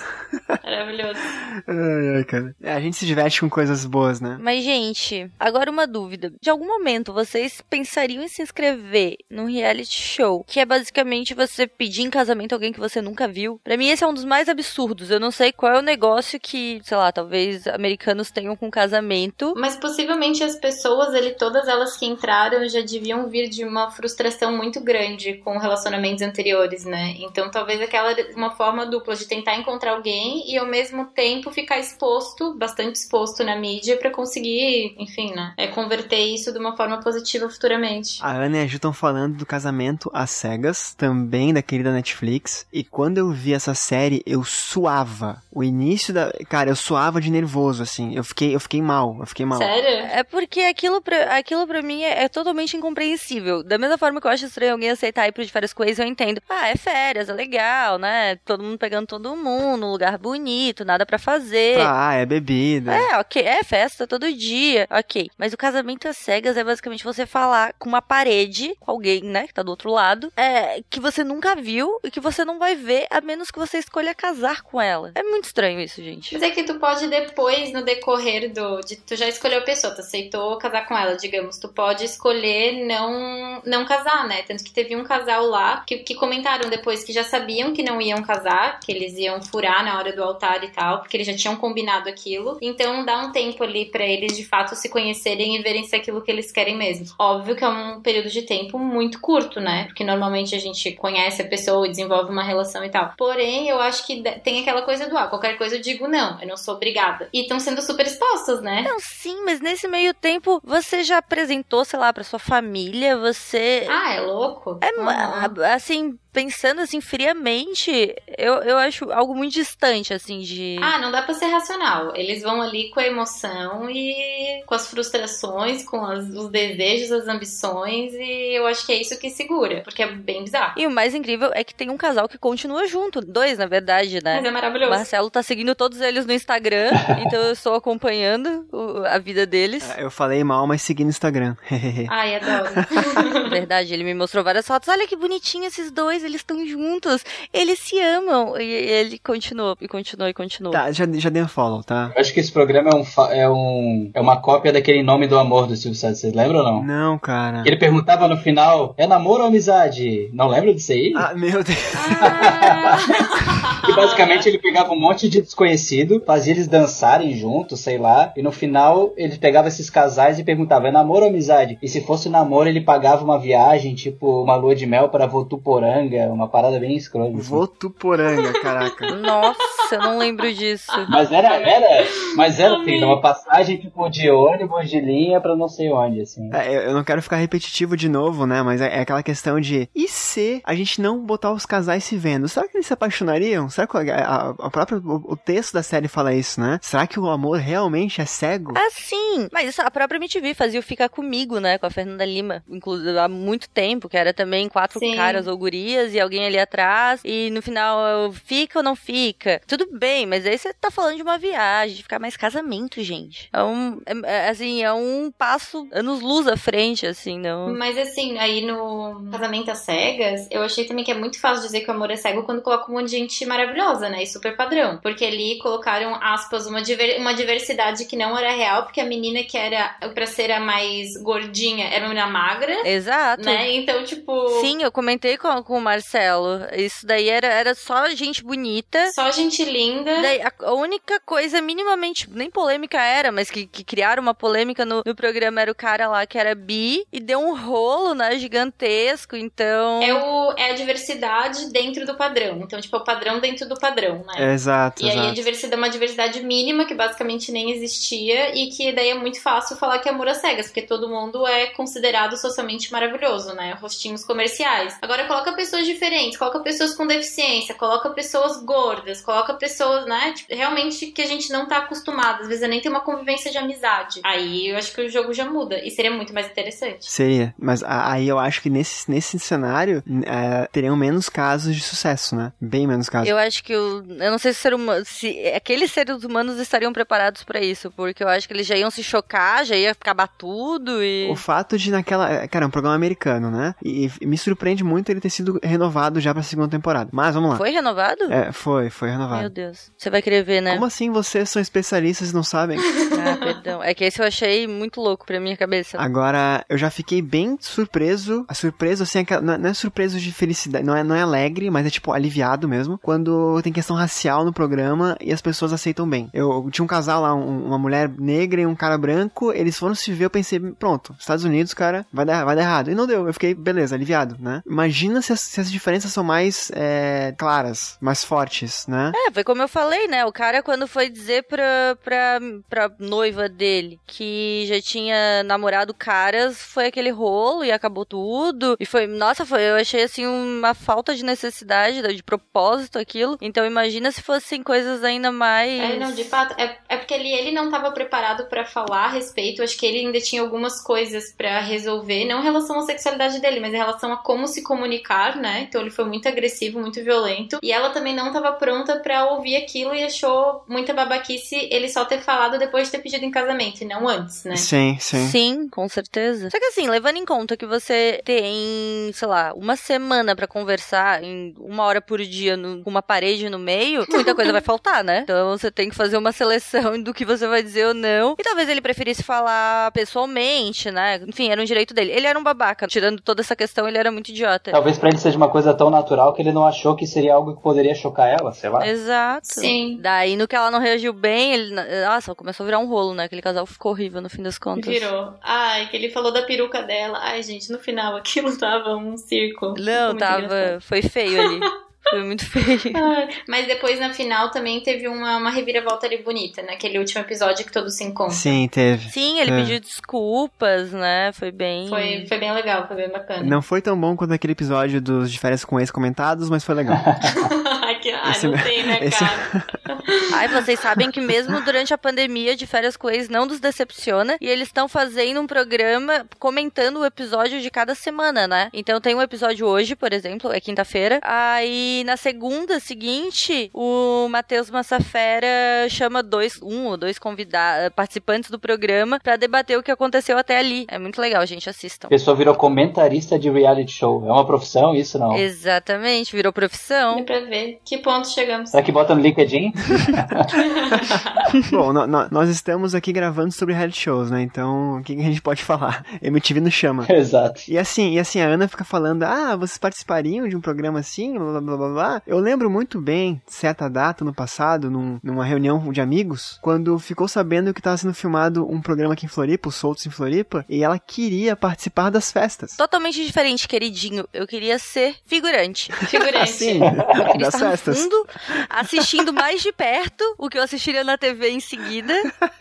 Maravilhoso. Ai, ai, cara. É, a gente se diverte com coisas boas, né? Mas, gente, agora uma dúvida. De algum momento vocês pensariam em se inscrever num reality show que é basicamente você pedir em casamento alguém que você nunca viu? Pra mim, esse é um dos mais absurdos. Eu não sei qual é o negócio que, sei lá, talvez americanos tenham com casamento. Mas possivelmente as pessoas, ele, todas elas que entraram já deviam vir de uma frustração muito grande com relacionamentos anteriores, né? Então talvez aquela uma forma dupla de tentar encontrar alguém e ao mesmo tempo ficar exposto, bastante exposto na mídia para conseguir, enfim, né? É converter isso de uma forma positiva futuramente. A Ana e a Ju estão falando do casamento às cegas, também da querida Netflix. E quando eu vi essa série, eu suava. O início da. Cara, eu suava de nervoso, assim. Eu fiquei, eu fiquei mal. Eu fiquei mal. Sério? É porque aquilo pra, aquilo pra mim é, é totalmente incompreensível. Da mesma forma que eu acho estranho alguém aceitar ir pro de férias com ex, eu entendo. Ah, é férias, é legal, né? Todo mundo pegando todo mundo, um lugar bonito, nada para fazer. Ah, é bebida. É, ok. É festa todo dia. Ok. Mas o casamento às cegas é basicamente você falar com uma parede, com alguém, né, que tá do outro lado, é, que você nunca viu e que você não vai ver a menos que você escolha casar com ela. É muito estranho isso, gente. Mas é que tu pode depois, no decorrer do. De, tu já escolheu a pessoa, tu aceitou casar com ela, digamos. Tu pode escolher não, não casar, né? Tanto que teve um casal lá que, que comentaram depois que já sabiam que não iam casar, que eles iam furar na hora do altar e tal, porque eles já tinham combinado aquilo. Então dá um tempo ali para eles de fato se conhecerem e verem se é aquilo que eles querem mesmo. Óbvio que é um período de tempo muito curto, né? Porque normalmente a gente conhece a pessoa e desenvolve uma relação e tal. Porém, eu acho que tem aquela coisa do ah, qualquer coisa eu digo não, eu não sou obrigada. E estão sendo super expostas, né? Não, sim, mas nesse meio tempo você já apresentou, sei lá, pra sua família, você. Ah, é louco? É, assim, pensando assim friamente, eu, eu acho algo muito distante, assim, de. Ah, não dá pra ser racional. Eles vão ali com a emoção e com as frustrações, com as, os desejos, as ambições, e eu acho que é isso que segura, porque é bem bizarro. E o mais incrível é que tem um casal que continua junto. Dois, na verdade, né? Mas é maravilhoso. Marcelo tá seguindo todos eles no Instagram, então eu estou acompanhando o, a vida deles. É, eu falei mal, mas segui no Instagram. Ai, adoro. verdade, ele me mostrou várias fotos. Olha que bonitinho esses dois eles estão juntos, eles se amam. E ele continuou, e continuou, e continuou. Tá, já, já dei um follow, tá? Eu acho que esse programa é, um, é, um, é uma cópia daquele Nome do Amor do Silvio Santos, vocês lembram ou não? Não, cara. Ele perguntava no final, é namoro ou amizade? Não lembra disso aí? Ah, meu Deus. Ah. que basicamente ele pegava um monte de desconhecido, fazia eles dançarem juntos, sei lá, e no final ele pegava esses casais e perguntava, é namoro ou amizade? E se fosse namoro, ele pagava uma viagem, tipo uma lua de mel para Votuporanga, Votuporanga, uma parada bem escrota. Assim. Votuporanga, caraca. Nossa, eu não lembro disso. Mas era, era, mas era, filho, uma passagem tipo de ônibus de linha pra não sei onde, assim. É, eu não quero ficar repetitivo de novo, né, mas é, é, aquela questão de, e se a gente não botar os casais se vendo? Será que eles se apaixonariam? Será que a, a, a própria, o, o, texto da série fala isso, né? Será que o amor realmente é cego? Ah, sim! Mas a própria MTV fazia o Ficar Comigo, né, com a Fernanda Lima, inclusive há muito tempo, que era também quatro sim. caras ou gurias e alguém ali atrás e no final fica ou não fica. Tudo bem, mas aí você tá falando de uma viagem, de ficar mais casamento, gente. É um, é, é, assim, é um passo anos luz à frente, assim, não. Mas assim, aí no casamento às cegas, eu achei também que é muito fácil dizer que o amor é cego quando coloca um monte de gente maravilhosa, né? E super padrão. Porque ali colocaram, aspas, uma, diver uma diversidade que não era real, porque a menina que era pra ser a mais gordinha era uma menina magra. Exato. Né? Então, tipo. Sim, eu comentei com, com o Marcelo. Isso daí era, era só gente bonita. Só gente linda. Daí, a, a, única coisa minimamente, nem polêmica era, mas que, que criaram uma polêmica no, no, programa era o cara lá que era bi e deu um rolo, né, gigantesco, então... É, o, é a diversidade dentro do padrão. Então, tipo, o padrão dentro do padrão, né? Exato, E aí a exato. diversidade é uma diversidade mínima que basicamente nem existia e que daí é muito fácil falar que é amor às cegas, porque todo mundo é considerado socialmente maravilhoso, né? Rostinhos comerciais. Agora coloca pessoas diferentes, coloca pessoas com deficiência, coloca pessoas gordas, coloca pessoas, né? Tipo, realmente que a gente não tá acostumado. Às vezes nem tem uma convivência de amizade. Aí eu acho que o jogo já muda e seria muito mais interessante. Seria, mas aí eu acho que nesse, nesse cenário é, teriam menos casos de sucesso, né? Bem menos casos. Eu acho que o, eu não sei se, ser humano, se aqueles seres humanos estariam preparados pra isso, porque eu acho que eles já iam se chocar, já ia acabar tudo e O fato de naquela. é, Cara, é um programa americano, né? E, e me surpreende muito ele ter sido renovado já pra segunda temporada. Mas vamos lá. foi renovado? É, foi, foi renovado. Meu Deus. Você vai querer ver, né? Como assim vocês são especialistas e não sabem? Ah, perdão. É que esse eu achei muito louco pra minha cabeça. Agora, eu já fiquei bem surpreso. A surpresa, assim, é não é- é surpreso de felicidade, não é, não é alegre, mas é tipo aliviado mesmo. Quando tem questão racial no programa e as pessoas aceitam bem. Eu, eu tinha um casal lá, um- uma mulher negra e um cara branco, eles foram se ver, eu pensei, pronto, Estados Unidos, cara, vai dar, vai dar errado. E não deu, eu fiquei, beleza, aliviado, né? Imagina se as, se as diferenças são mais é, claras, mais fortes, né? É, foi como eu falei, né? O cara, quando foi dizer pra, pra, pra noiva dele que já tinha namorado caras, foi aquele rolo e acabou tudo. E foi, nossa, foi, eu achei assim uma falta de necessidade, de propósito aquilo. Então imagina se fossem coisas ainda mais. É, não, de fato, é, é porque ele, ele não estava preparado pra falar a respeito. Acho que ele ainda tinha algumas coisas pra resolver, não em relação à sexualidade dele, mas em relação a como se comunicar, né? Então ele foi muito agressivo, muito violento. E ela também não estava pronta pra ouvir aquilo e achou muita babaquice ele só ter falado depois de ter pedido em casamento e não antes, né? Sim, sim. Sim, com certeza. Só que assim, levando em conta que você tem, sei lá, uma semana pra conversar em uma hora por dia no- com uma parede no meio, muita coisa vai faltar, né? Então você tem que fazer uma seleção do que você vai dizer ou não. E talvez ele preferisse falar pessoalmente, né? Enfim, era um direito dele. Ele era um babaca. Tirando toda essa questão, ele era muito idiota. Talvez pra ele seja uma coisa tão natural que ele não achou que seria algo que poderia chocar ela, sei lá. Exato. Sim. Daí, no que ela não reagiu bem, ele. Nossa, começou a virar um rolo, né? Aquele casal ficou horrível no fim das contas. Virou. Ai, que ele falou da peruca dela. Ai, gente, no final aquilo tava um circo. Não, tava. engraçado. Foi feio ali. Foi muito feio. Mas depois na final também teve uma, uma reviravolta ali bonita, naquele último episódio que todos se encontram. Sim, teve. Sim, ele É. pediu desculpas, né? Foi bem. Foi, foi bem legal, foi bem bacana. Não foi tão bom quanto aquele episódio dos de férias com ex comentados, mas foi legal. Ai, que, ai, Esse- não tem, né, esse- cara? Ai, vocês sabem que mesmo durante a pandemia de férias com ex não nos decepciona. E eles estão fazendo um programa comentando o episódio de cada semana, né? Então tem um episódio hoje, por exemplo, é quinta-feira. Aí na segunda seguinte, o Matheus Massafera chama dois, um ou dois convidados, participantes do programa pra debater o que aconteceu até ali. É muito legal, gente, assistam. A pessoa virou comentarista de reality show. É uma profissão isso, não? Exatamente, virou profissão. Dá pra ver. Que ponto chegamos? Será que bota no LinkedIn? Bom, no- no- nós estamos aqui gravando sobre reality shows, né? Então, o que, que a gente pode falar? MTV nos chama. Exato. E assim, e assim, a Ana fica falando, ah, vocês participariam de um programa assim, blá blá blá blá blá. Eu lembro muito bem, certa data no passado, num- numa reunião de amigos, quando ficou sabendo que estava sendo filmado um programa aqui em Floripa, os Soltos em Floripa, e ela queria participar das festas. Totalmente diferente, queridinho. Eu queria ser figurante. Figurante. Queria das no festas. fundo, assistindo mais de perto o que eu assistiria na TV em seguida.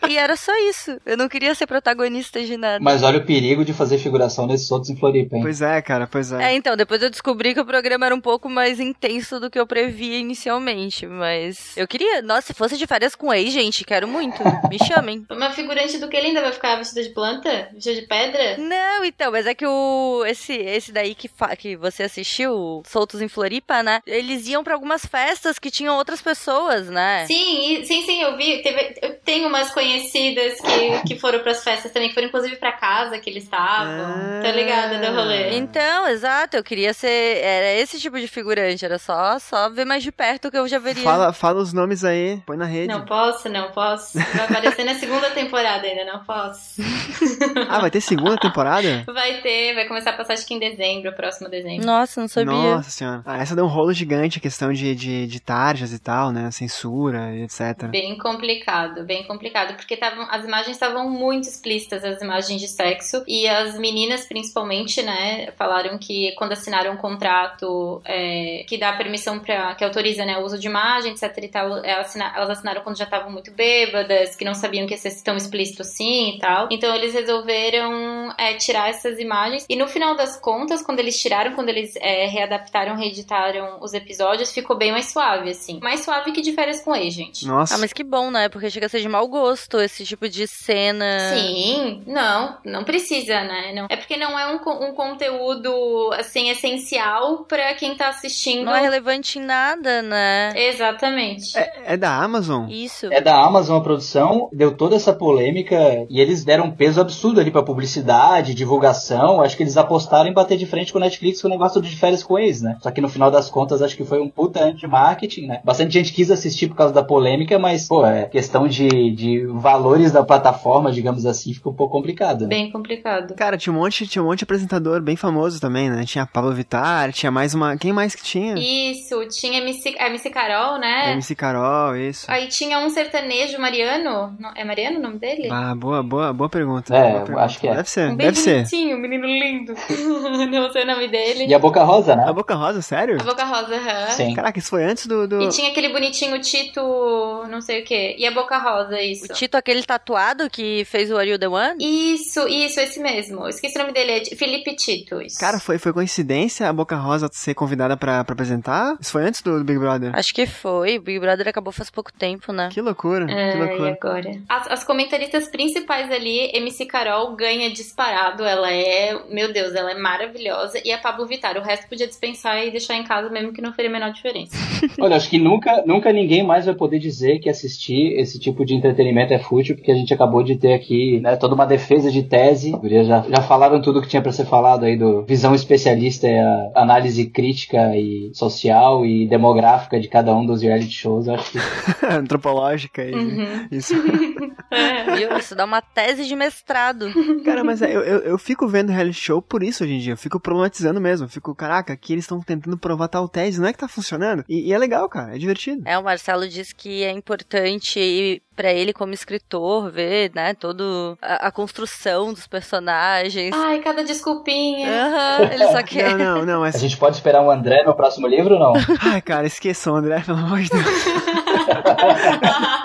E era só isso. Eu não queria ser protagonista de nada. Mas olha o perigo de fazer figuração nesses outros em Floripa, hein? Pois é, cara, pois é. É, então, depois eu descobri que o programa era um pouco mais intenso do que eu previa inicialmente, mas eu queria, nossa, se fosse de férias com ex, gente, quero muito, me chamem. Uma figurante do que ele ainda vai ficar vestida de planta? Vestida de pedra? Não, então, mas é que o esse esse daí que, fa- que você assistiu, o Soltos em Floripa, né? Eles iam pra algumas festas que tinham outras pessoas, né? Sim, e- sim, sim, eu vi. Teve, eu tenho umas conhecidas que, que foram pras festas também, que foram inclusive pra casa que eles estavam. Ah. Tô ligada do rolê. Então, exato, eu queria ser. Era esse tipo de figurante, era só, só ver mais de perto que eu já veria. Fala, fala os nomes aí, põe na rede. Não posso, não posso. Vai aparecer na segunda temporada ainda, não posso. Ah, vai ter segunda temporada? Vai ter, vai começar a passar acho que em dezembro, próximo dezembro. Nossa, não sabia. Nossa senhora. Ah, essa deu um rolo gigante, a questão de, de, de tarjas e tal, né? Censura e etc. Bem complicado, bem complicado, porque tavam, as imagens estavam muito explícitas, as imagens de sexo, e as meninas, principalmente, né, falaram que quando assinaram um contrato é, que dá permissão para que autoriza, né, o uso de imagem, etc e tal, elas assinaram quando já estavam muito bêbadas, que não sabiam que ia ser tão explícito assim e tal. Então eles resolveram é, tirar essas imagens, e no final das contas, quando eles tiraram, quando eles é, readaptaram, reeditaram os episódios, ficou bem mais suave, assim. Mais suave que de férias com ex, gente. Nossa. Ah, mas que bom, né? Porque chega a ser de mau gosto esse tipo de cena. Sim, não, não precisa, né? Não. É porque não é um, um conteúdo, assim, essencial para quem tá assistindo. Não é relevante em nada, né? Exatamente. É, é da Amazon? Isso. É da Amazon a produção, deu toda essa polêmica e eles deram um peso absurdo ali pra publicidade, divulgação. Acho que eles apostaram em bater de frente com o Netflix com o negócio de férias com ex, né? Só que no final das contas acho que foi um puta anti-marketing, né? Bastante gente quis assistir por causa da polêmica, mas, pô, é questão de, de valores da plataforma, digamos assim, fica um pouco complicado. Né? Bem complicado. Cara, tinha um monte, tinha um monte de apresentador bem famoso também, né? Tinha a Pablo Vittar, tinha mais uma. Quem mais que tinha? Isso, tinha MC, a MC Carol, né? MC Carol, isso. Aí tinha um sertanejo Mariano. É Mariano o nome dele? Ah, boa, boa, boa pergunta. É, boa pergunta. acho que é. Deve ser, um deve ser. bonitinho, um menino lindo. não sei o nome dele. E a Boca Rosa, né? A Boca Rosa, sério? A Boca Rosa, aham. Sim. Caraca, isso foi antes do. do... E tinha aquele bonitinho Tito, não sei o que. E a Boca Rosa, isso. O Tito, aquele tatuado que fez o Are You The One? Isso, isso, esse mesmo. Esqueci o nome dele, é Felipe Tito. Isso. Cara, foi, foi coincidência a Boca Rosa ser convidada pra, pra apresentar? Isso foi antes do, do Big Brother? Acho que foi. O Big Brother acabou faz pouco tempo, né? Que loucura, que É, e loucura. agora? As, as comentaristas principais ali, MC Carol ganha disparado. Ela é, meu Deus, ela é maravilhosa. E a Pablo Vittar, o resto podia dispensar e deixar em casa mesmo que não faria a menor diferença. Olha, acho que nunca, nunca ninguém mais vai poder dizer que assistir esse tipo de entretenimento é fútil, porque a gente acabou de ter aqui né, toda uma defesa de tese. Já, já falaram tudo que tinha pra ser falado aí do visão especialista e a análise crítica e social e demográfica de cada um dos reality shows. Eu acho que Antropológica e Uhum. isso. É. Viu? Isso dá uma tese de mestrado. Cara, mas é, eu, eu, eu fico vendo reality show por isso hoje em dia. Eu fico problematizando mesmo. Eu fico, caraca, aqui eles estão tentando provar tal tese, não é que tá funcionando? E, e é legal, cara, é divertido. É, o Marcelo diz que é importante pra ele como escritor ver, né, toda a, a construção dos personagens. Ai, cada desculpinha. Aham, ele só quer. Não, não, não, a gente pode esperar um André no próximo livro ou não? Ai, cara, esqueçam, André, pelo amor de Deus.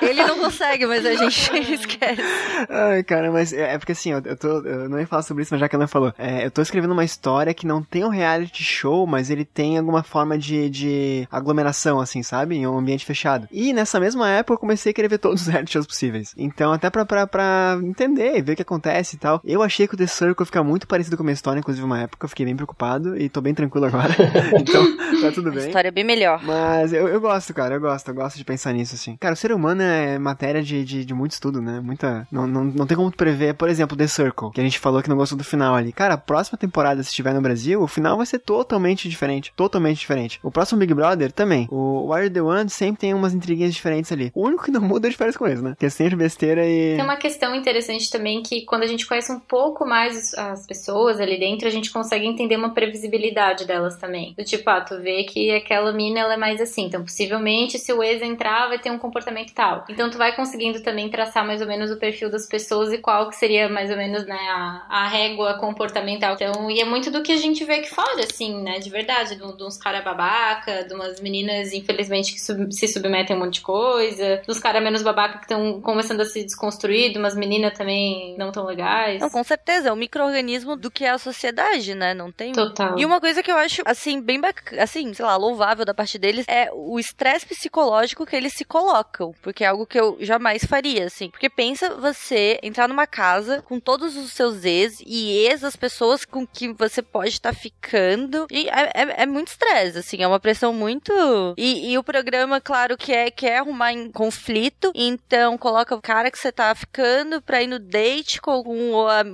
Ele não consegue, mas a gente esquece. Ai, cara, mas é, é porque assim, eu, eu tô. Eu não ia falar sobre isso, mas já que ela falou. É, eu tô escrevendo uma história que não tem um reality show, mas ele tem alguma forma de, de aglomeração, assim, sabe? Em um ambiente fechado. E nessa mesma época eu comecei a querer ver todos os reality shows possíveis. Então, até pra, pra, pra entender, ver o que acontece e tal. Eu achei que o The Circle fica muito parecido com a minha história, inclusive uma época eu fiquei bem preocupado e tô bem tranquilo agora. então, tá tudo A bem. história é bem melhor. Mas eu, eu gosto, cara, eu gosto, eu gosto de pensar nisso, assim. Cara, o ser humano é matéria de, de, de muito estudo, né? Muita. Não, não, não tem como prever, por exemplo, The Circle, que a gente falou que não gostou do final ali. Cara, a próxima temporada, se estiver no Brasil, o final vai ser totalmente diferente. Totalmente diferente. O próximo Big Brother também. O Wire the One sempre tem umas intriguinhas diferentes ali. O único que não muda é de férias com eles, né? Que é sempre besteira e. Tem uma questão interessante também que quando a gente conhece um pouco mais as pessoas ali dentro, a gente consegue entender uma previsibilidade delas também. Do tipo, ah, tu vê que aquela mina ela é mais assim, então possivelmente se o ex entrar vai ter um comportamento tal. Então tu vai conseguindo também traçar mais ou menos o perfil das pessoas e qual que seria mais ou menos, né, a, a régua comportamental. Então, e é muito do que a gente vê aqui fora, assim, né, de verdade, de, de uns caras babaca, de umas meninas, infelizmente, que sub- se submetem a um monte de coisa, dos caras menos babaca que estão começando a se desconstruir, de umas meninas também não tão legais. Não, com certeza, é um micro-organismo do que é a sociedade, né? Não tem. Total. E uma coisa que eu acho, assim, bem bacana, assim, sei lá, louvável da parte deles é o estresse psicológico que eles se colocam. Porque é algo que eu jamais faria, assim. Porque pensa você entrar numa casa com todos os seus ex e ex as pessoas com que você pode estar ficando. E é, é- é muito estresse, assim, é uma pressão muito. E, e o programa, claro, que é quer arrumar em conflito. Então coloca o cara que você tá ficando pra ir no date com,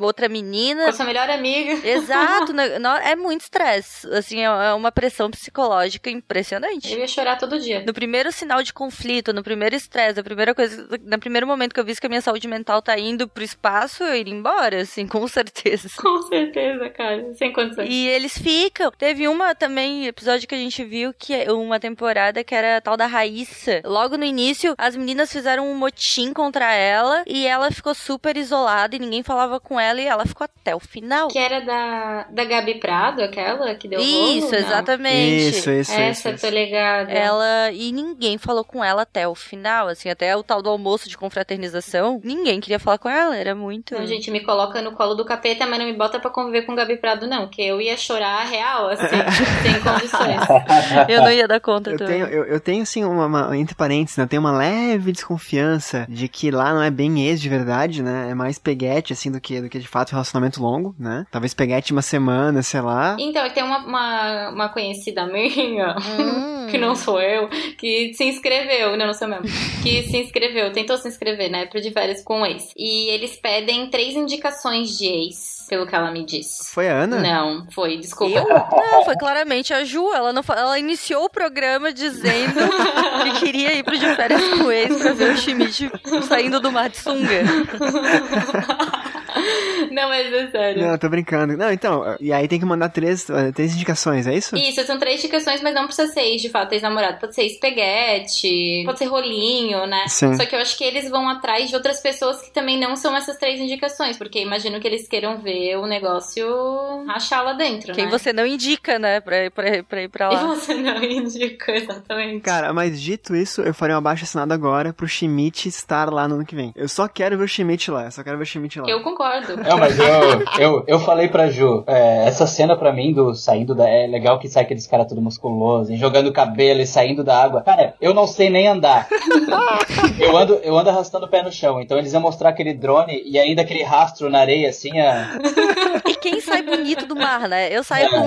outra menina. Com a sua melhor amiga. Exato, né? Não, é muito estresse. Assim, é é uma pressão psicológica impressionante. Eu ia chorar todo dia. No primeiro sinal de conflito, no primeiro estresse. A primeira coisa, no primeiro momento que eu vi que a minha saúde mental tá indo pro espaço, eu iria embora, assim, com certeza. Com certeza, cara. Sem condições. E eles ficam. Teve uma também, episódio que a gente viu, que é uma temporada que era a tal da Raíssa. Logo no início, as meninas fizeram um motim contra ela e ela ficou super isolada e ninguém falava com ela e ela ficou até o final. Que era da, da Gabi Prado, aquela que deu Isso, rolo, exatamente. Isso, isso, Essa, isso. tô ligada. Ela e ninguém falou com ela até o final, assim, até o tal do almoço de confraternização, ninguém queria falar com ela, era muito. Não, gente, me coloca no colo do capeta, mas não me bota pra conviver com o Gabi Prado, não. Que eu ia chorar real, assim, sem condições. Eu não ia dar conta Eu também. tenho, eu, eu tenho, assim, uma, uma- entre parênteses, né, eu tenho uma leve desconfiança de que lá não é bem ex de verdade, né? É mais peguete, assim, do que, do que de fato relacionamento longo, né? Talvez peguete uma semana, sei lá. Então, tem uma, uma, uma conhecida minha, Hum. que não sou eu, que se inscreveu, não, não sou mesmo, que se inscreveu, tentou se inscrever, né, pro de férias com ex. E eles pedem três indicações de ex, pelo que ela me disse. Foi a Ana? Não, foi, desculpa. Eu? Não, foi claramente a Ju. Ela, não, ela iniciou o programa dizendo que queria ir pro de férias com o ex pra ver o Schmidt saindo do mar de sunga. Não, mas é sério. Não, eu tô brincando. Não, então, e aí tem que mandar três, eh, três indicações, é isso? Isso, são três indicações, mas não precisa ser ex, de fato, ex-namorado. Pode ser espaguete, pode ser rolinho, né? Sim. Só que eu acho que eles vão atrás de outras pessoas que também não são essas três indicações, porque imagino que eles queiram ver o negócio rachar lá dentro, Quem né? você não indica, né, pra, ir- pra, ir- pra ir pra E lá. você não indica, exatamente. Cara, mas dito isso, eu farei uma baixa assinada agora pro Schmidt estar lá no ano que vem. Eu só quero ver o Schmidt lá, eu só quero ver o Schmidt lá. Eu concordo. Não, mas eu, eu, eu falei pra Ju, é, essa cena pra mim do saindo da. É legal que sai aqueles caras tudo musculoso, jogando cabelo e saindo da água. Cara, eu não sei nem andar. eu, ando, eu ando arrastando o pé no chão. Então eles iam mostrar aquele drone e ainda aquele rastro na areia, assim, a... E quem sai bonito do mar, né? Eu saio com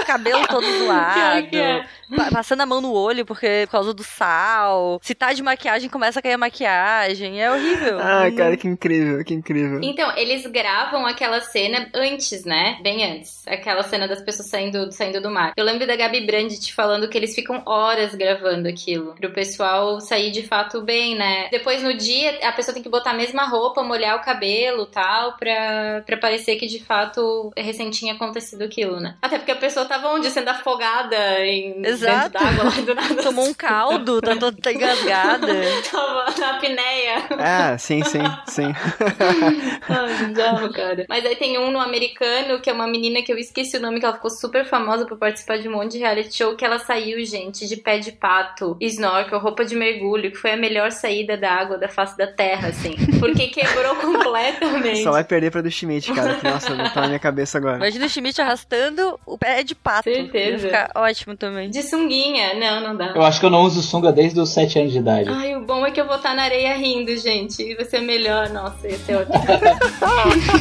o cabelo todo zoado, é. pa- passando a mão no olho porque por causa do sal. Se tá de maquiagem, começa a cair a maquiagem. É horrível. Ah, cara, que incrível, que incrível. Então, eles gravam aquela cena antes, né? Bem antes. Aquela cena das pessoas saindo, saindo do mar. Eu lembro da Gabi Brandt falando que eles ficam horas gravando aquilo. Pro pessoal sair de fato bem, né? Depois no dia, a pessoa tem que botar a mesma roupa, molhar o cabelo e tal, pra, pra parecer que de fato recém tinha acontecido aquilo, né? Até porque a pessoa tava onde? Sendo afogada em Exato. dentro d'água lá do nada. Tomou um caldo, tá toda tá engasgada. Tava na apneia. Ah, sim, sim, sim. Ai, bizarro, cara. Mas aí tem um no americano, que é uma menina que eu esqueci o nome, que ela ficou super famosa por participar de um monte de reality show, que ela saiu, gente, de pé de pato, snorkel, roupa de mergulho, que foi a melhor saída da água da face da terra, assim. Porque quebrou completamente. Só vai perder pra do Schmidt, cara. Que, nossa, tá na minha cabeça agora. Imagina o Schmidt arrastando o pé de pato. Certeza. Ia ficar ótimo também. De sunguinha. Não, não dá. Eu acho que eu não uso sunga desde os 7 anos de idade. Ai, o bom é que eu vou estar na areia rindo, gente. Vai ser melhor. Nossa, ia ser ótimo. ハハハ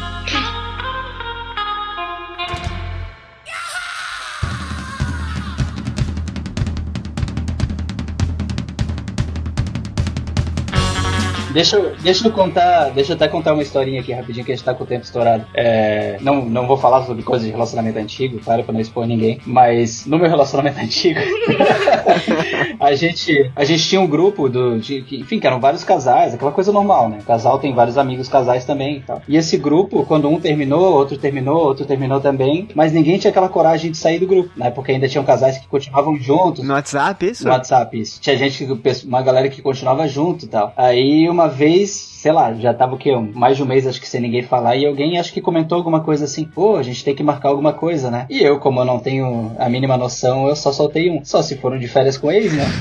ハ Deixa, eu- deixa eu contar, deixa eu até contar uma historinha aqui rapidinho que a gente tá com o tempo estourado. É, não, não vou falar sobre coisas de relacionamento antigo, claro, pra não expor ninguém, mas no meu relacionamento antigo, a gente, a gente tinha um grupo do, de, que, enfim, que eram vários casais, aquela coisa normal, né? O casal tem vários amigos casais também e tal. E esse grupo, quando um terminou, outro terminou, outro terminou também, mas ninguém tinha aquela coragem de sair do grupo, né? Porque ainda tinham casais que continuavam juntos, No WhatsApp, isso? no WhatsApp, isso. Tinha gente, que, uma galera que continuava junto e tal. Aí uma vez, sei lá, já tava o quê? Mais de um mês acho que sem ninguém falar, e alguém acho que comentou alguma coisa assim, pô, a gente tem que marcar alguma coisa, né? E eu, como eu não tenho a mínima noção, eu só soltei um. Só se foram de férias com eles, né?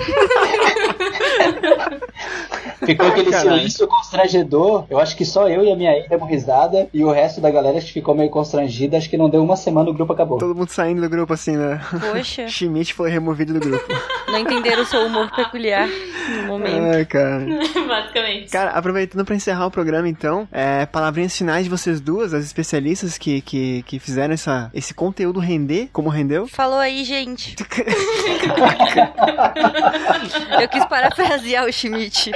Ficou aquele Caralho. silêncio constrangedor. Eu acho que só eu e a minha ex demos risada. E o resto da galera acho que ficou meio constrangida. Acho que não deu uma semana o grupo acabou. Todo mundo saindo do grupo assim, né? Poxa, Schmidt foi removido do grupo. não entenderam o seu humor peculiar no momento. Ai, cara. Basicamente. Cara, aproveitando pra encerrar o programa, então, é, palavrinhas finais de vocês duas, as especialistas que, que, que fizeram essa, esse conteúdo render, como rendeu. Falou aí, gente. eu quis parafrasear o Schmidt.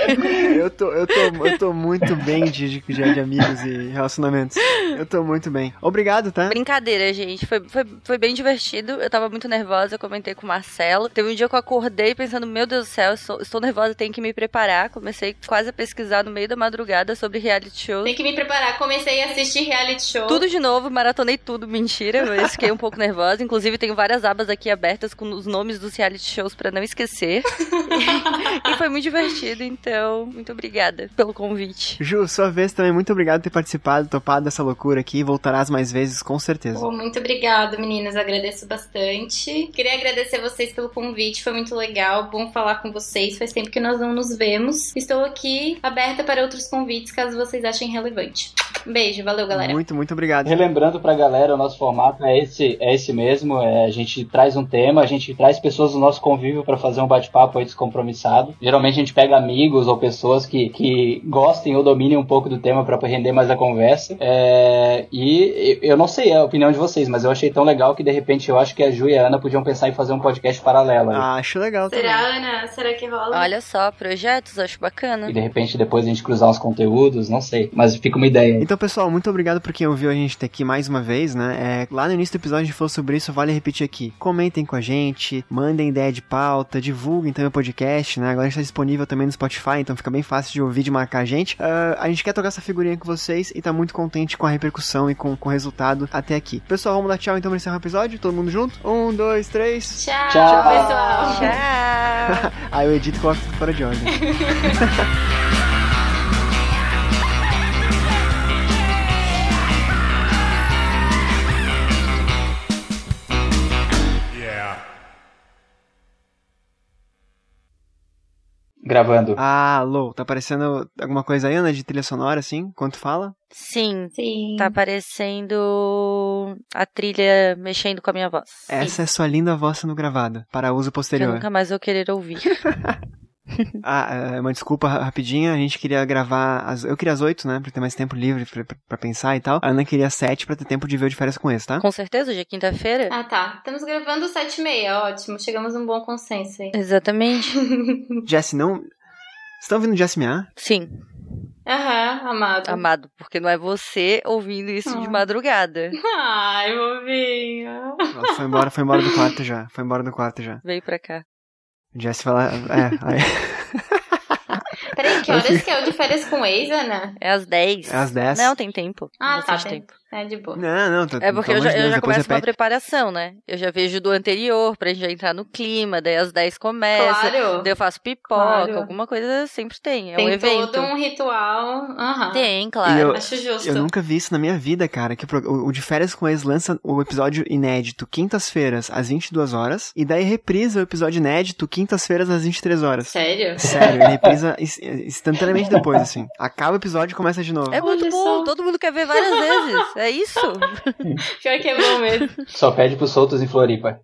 Eu tô, eu tô, eu tô muito bem de, de, de amigos e relacionamentos. Eu tô muito bem. Obrigado, tá? Brincadeira, gente. Foi, foi, foi bem divertido. Eu tava muito nervosa, eu comentei com o Marcelo. Teve um dia que eu acordei pensando, meu Deus do céu, estou, estou nervosa, tenho que me preparar. Comecei quase a pesquisar no meio da madrugada sobre reality shows. Tem que me preparar. Comecei a assistir reality show. Tudo de novo, maratonei tudo, mentira, mas fiquei um pouco nervosa. Inclusive, tenho várias abas aqui abertas com os nomes dos reality shows para não esquecer. e, foi muito divertido, então, muito obrigada pelo convite. Ju, sua vez também, muito obrigado por ter participado, topado dessa loucura aqui. Voltarás mais vezes, com certeza. Oh, muito obrigada, meninas. Agradeço bastante. Queria agradecer vocês pelo convite, foi muito legal. Bom falar com vocês. Faz tempo que nós não nos vemos. Estou aqui aberta para outros convites, caso vocês achem relevante. Um beijo, valeu, galera. Muito, muito obrigado. Relembrando pra galera, o nosso formato é esse, é esse mesmo. É, a gente traz um tema, a gente traz pessoas do nosso convívio para fazer um bate-papo aí descompromissado. Geralmente a gente pega amigos ou pessoas que, que gostem ou dominem um pouco do tema para render mais a conversa. É, e eu não sei a opinião de vocês, mas eu achei tão legal que de repente eu acho que a Ju e a Ana podiam pensar em fazer um podcast paralelo. Aí. Ah, acho legal Será, também. Ana? Será que rola? Olha só, projetos, acho bacana. E de repente depois a gente cruzar uns conteúdos, não sei. Mas fica uma ideia. Então, pessoal, muito obrigado por quem ouviu a gente aqui mais uma vez, né? É, lá no início do episódio a gente falou sobre isso, vale repetir aqui. Comentem com a gente, mandem ideia de pauta, divulguem também o podcast, né? Agora a gente tá disponível também no Spotify, então fica bem fácil de ouvir, de marcar a gente. Ah, a gente quer tocar essa figurinha com vocês e tá muito contente com a repercussão e com, com o resultado até aqui. Pessoal, vamos dar tchau então pra encerrar o episódio? Todo mundo junto? Um, dois, três. Tchau, Tchau. pessoal. Tchau! Aí eu edito e coloco tudo fora de ordem. Gravando. Ah, alô, tá aparecendo alguma coisa aí, Ana, de trilha sonora, assim, quando fala? Sim, Sim. tá aparecendo a trilha mexendo com a minha voz. Essa é sua linda voz no gravado, para uso Que eu posterior. nunca mais vou querer ouvir. Ah, é, uma desculpa ra- rapidinha, a gente queria gravar, às, eu queria às oito, né, pra ter mais tempo livre pra, pra- pensar e tal. A Ana queria sete pra ter tempo de ver o de férias com esse, tá? Com certeza, hoje é quinta-feira. Ah, tá. Estamos gravando sete e meia. Ótimo. Chegamos a um bom consenso aí. Exatamente. Jess, não... Vocês estão ouvindo Jess miar? Sim, Aham, amado. amado, porque não é você ouvindo isso de Ah. madrugada. Ai, movinha. Ela foi embora, foi embora do quarto já, foi embora do quarto já. Veio pra cá. Jess fala, é, aí, Peraí, que horas que é o de férias com ex, Ana? É às 10. é às dez. Não, tem tempo. Ah, tá. Bastante Tem. tempo. É de boa. Não, não, tá, É porque eu já, amor de eu Deus, já começo repete. preparação, né? Eu já vejo do anterior pra gente já entrar no clima, daí às 10 começa. Claro. Daí eu faço pipoca, Claro. alguma coisa sempre tem. É Tem um evento. todo um ritual. Aham. Tem, claro. Eu- Acho justo. Eu nunca vi isso na minha vida, cara. Que o o, de férias com ex lança o episódio inédito quintas-feiras às 22 horas e daí reprisa o episódio inédito quintas-feiras às 23 horas. Sério? Sério, ele reprisa ins- instantaneamente depois, assim. Acaba o episódio e começa de novo. É muito Olha bom, só. todo mundo quer ver várias vezes. É isso. Pior que é bom mesmo. Só pede pros soltos em Floripa.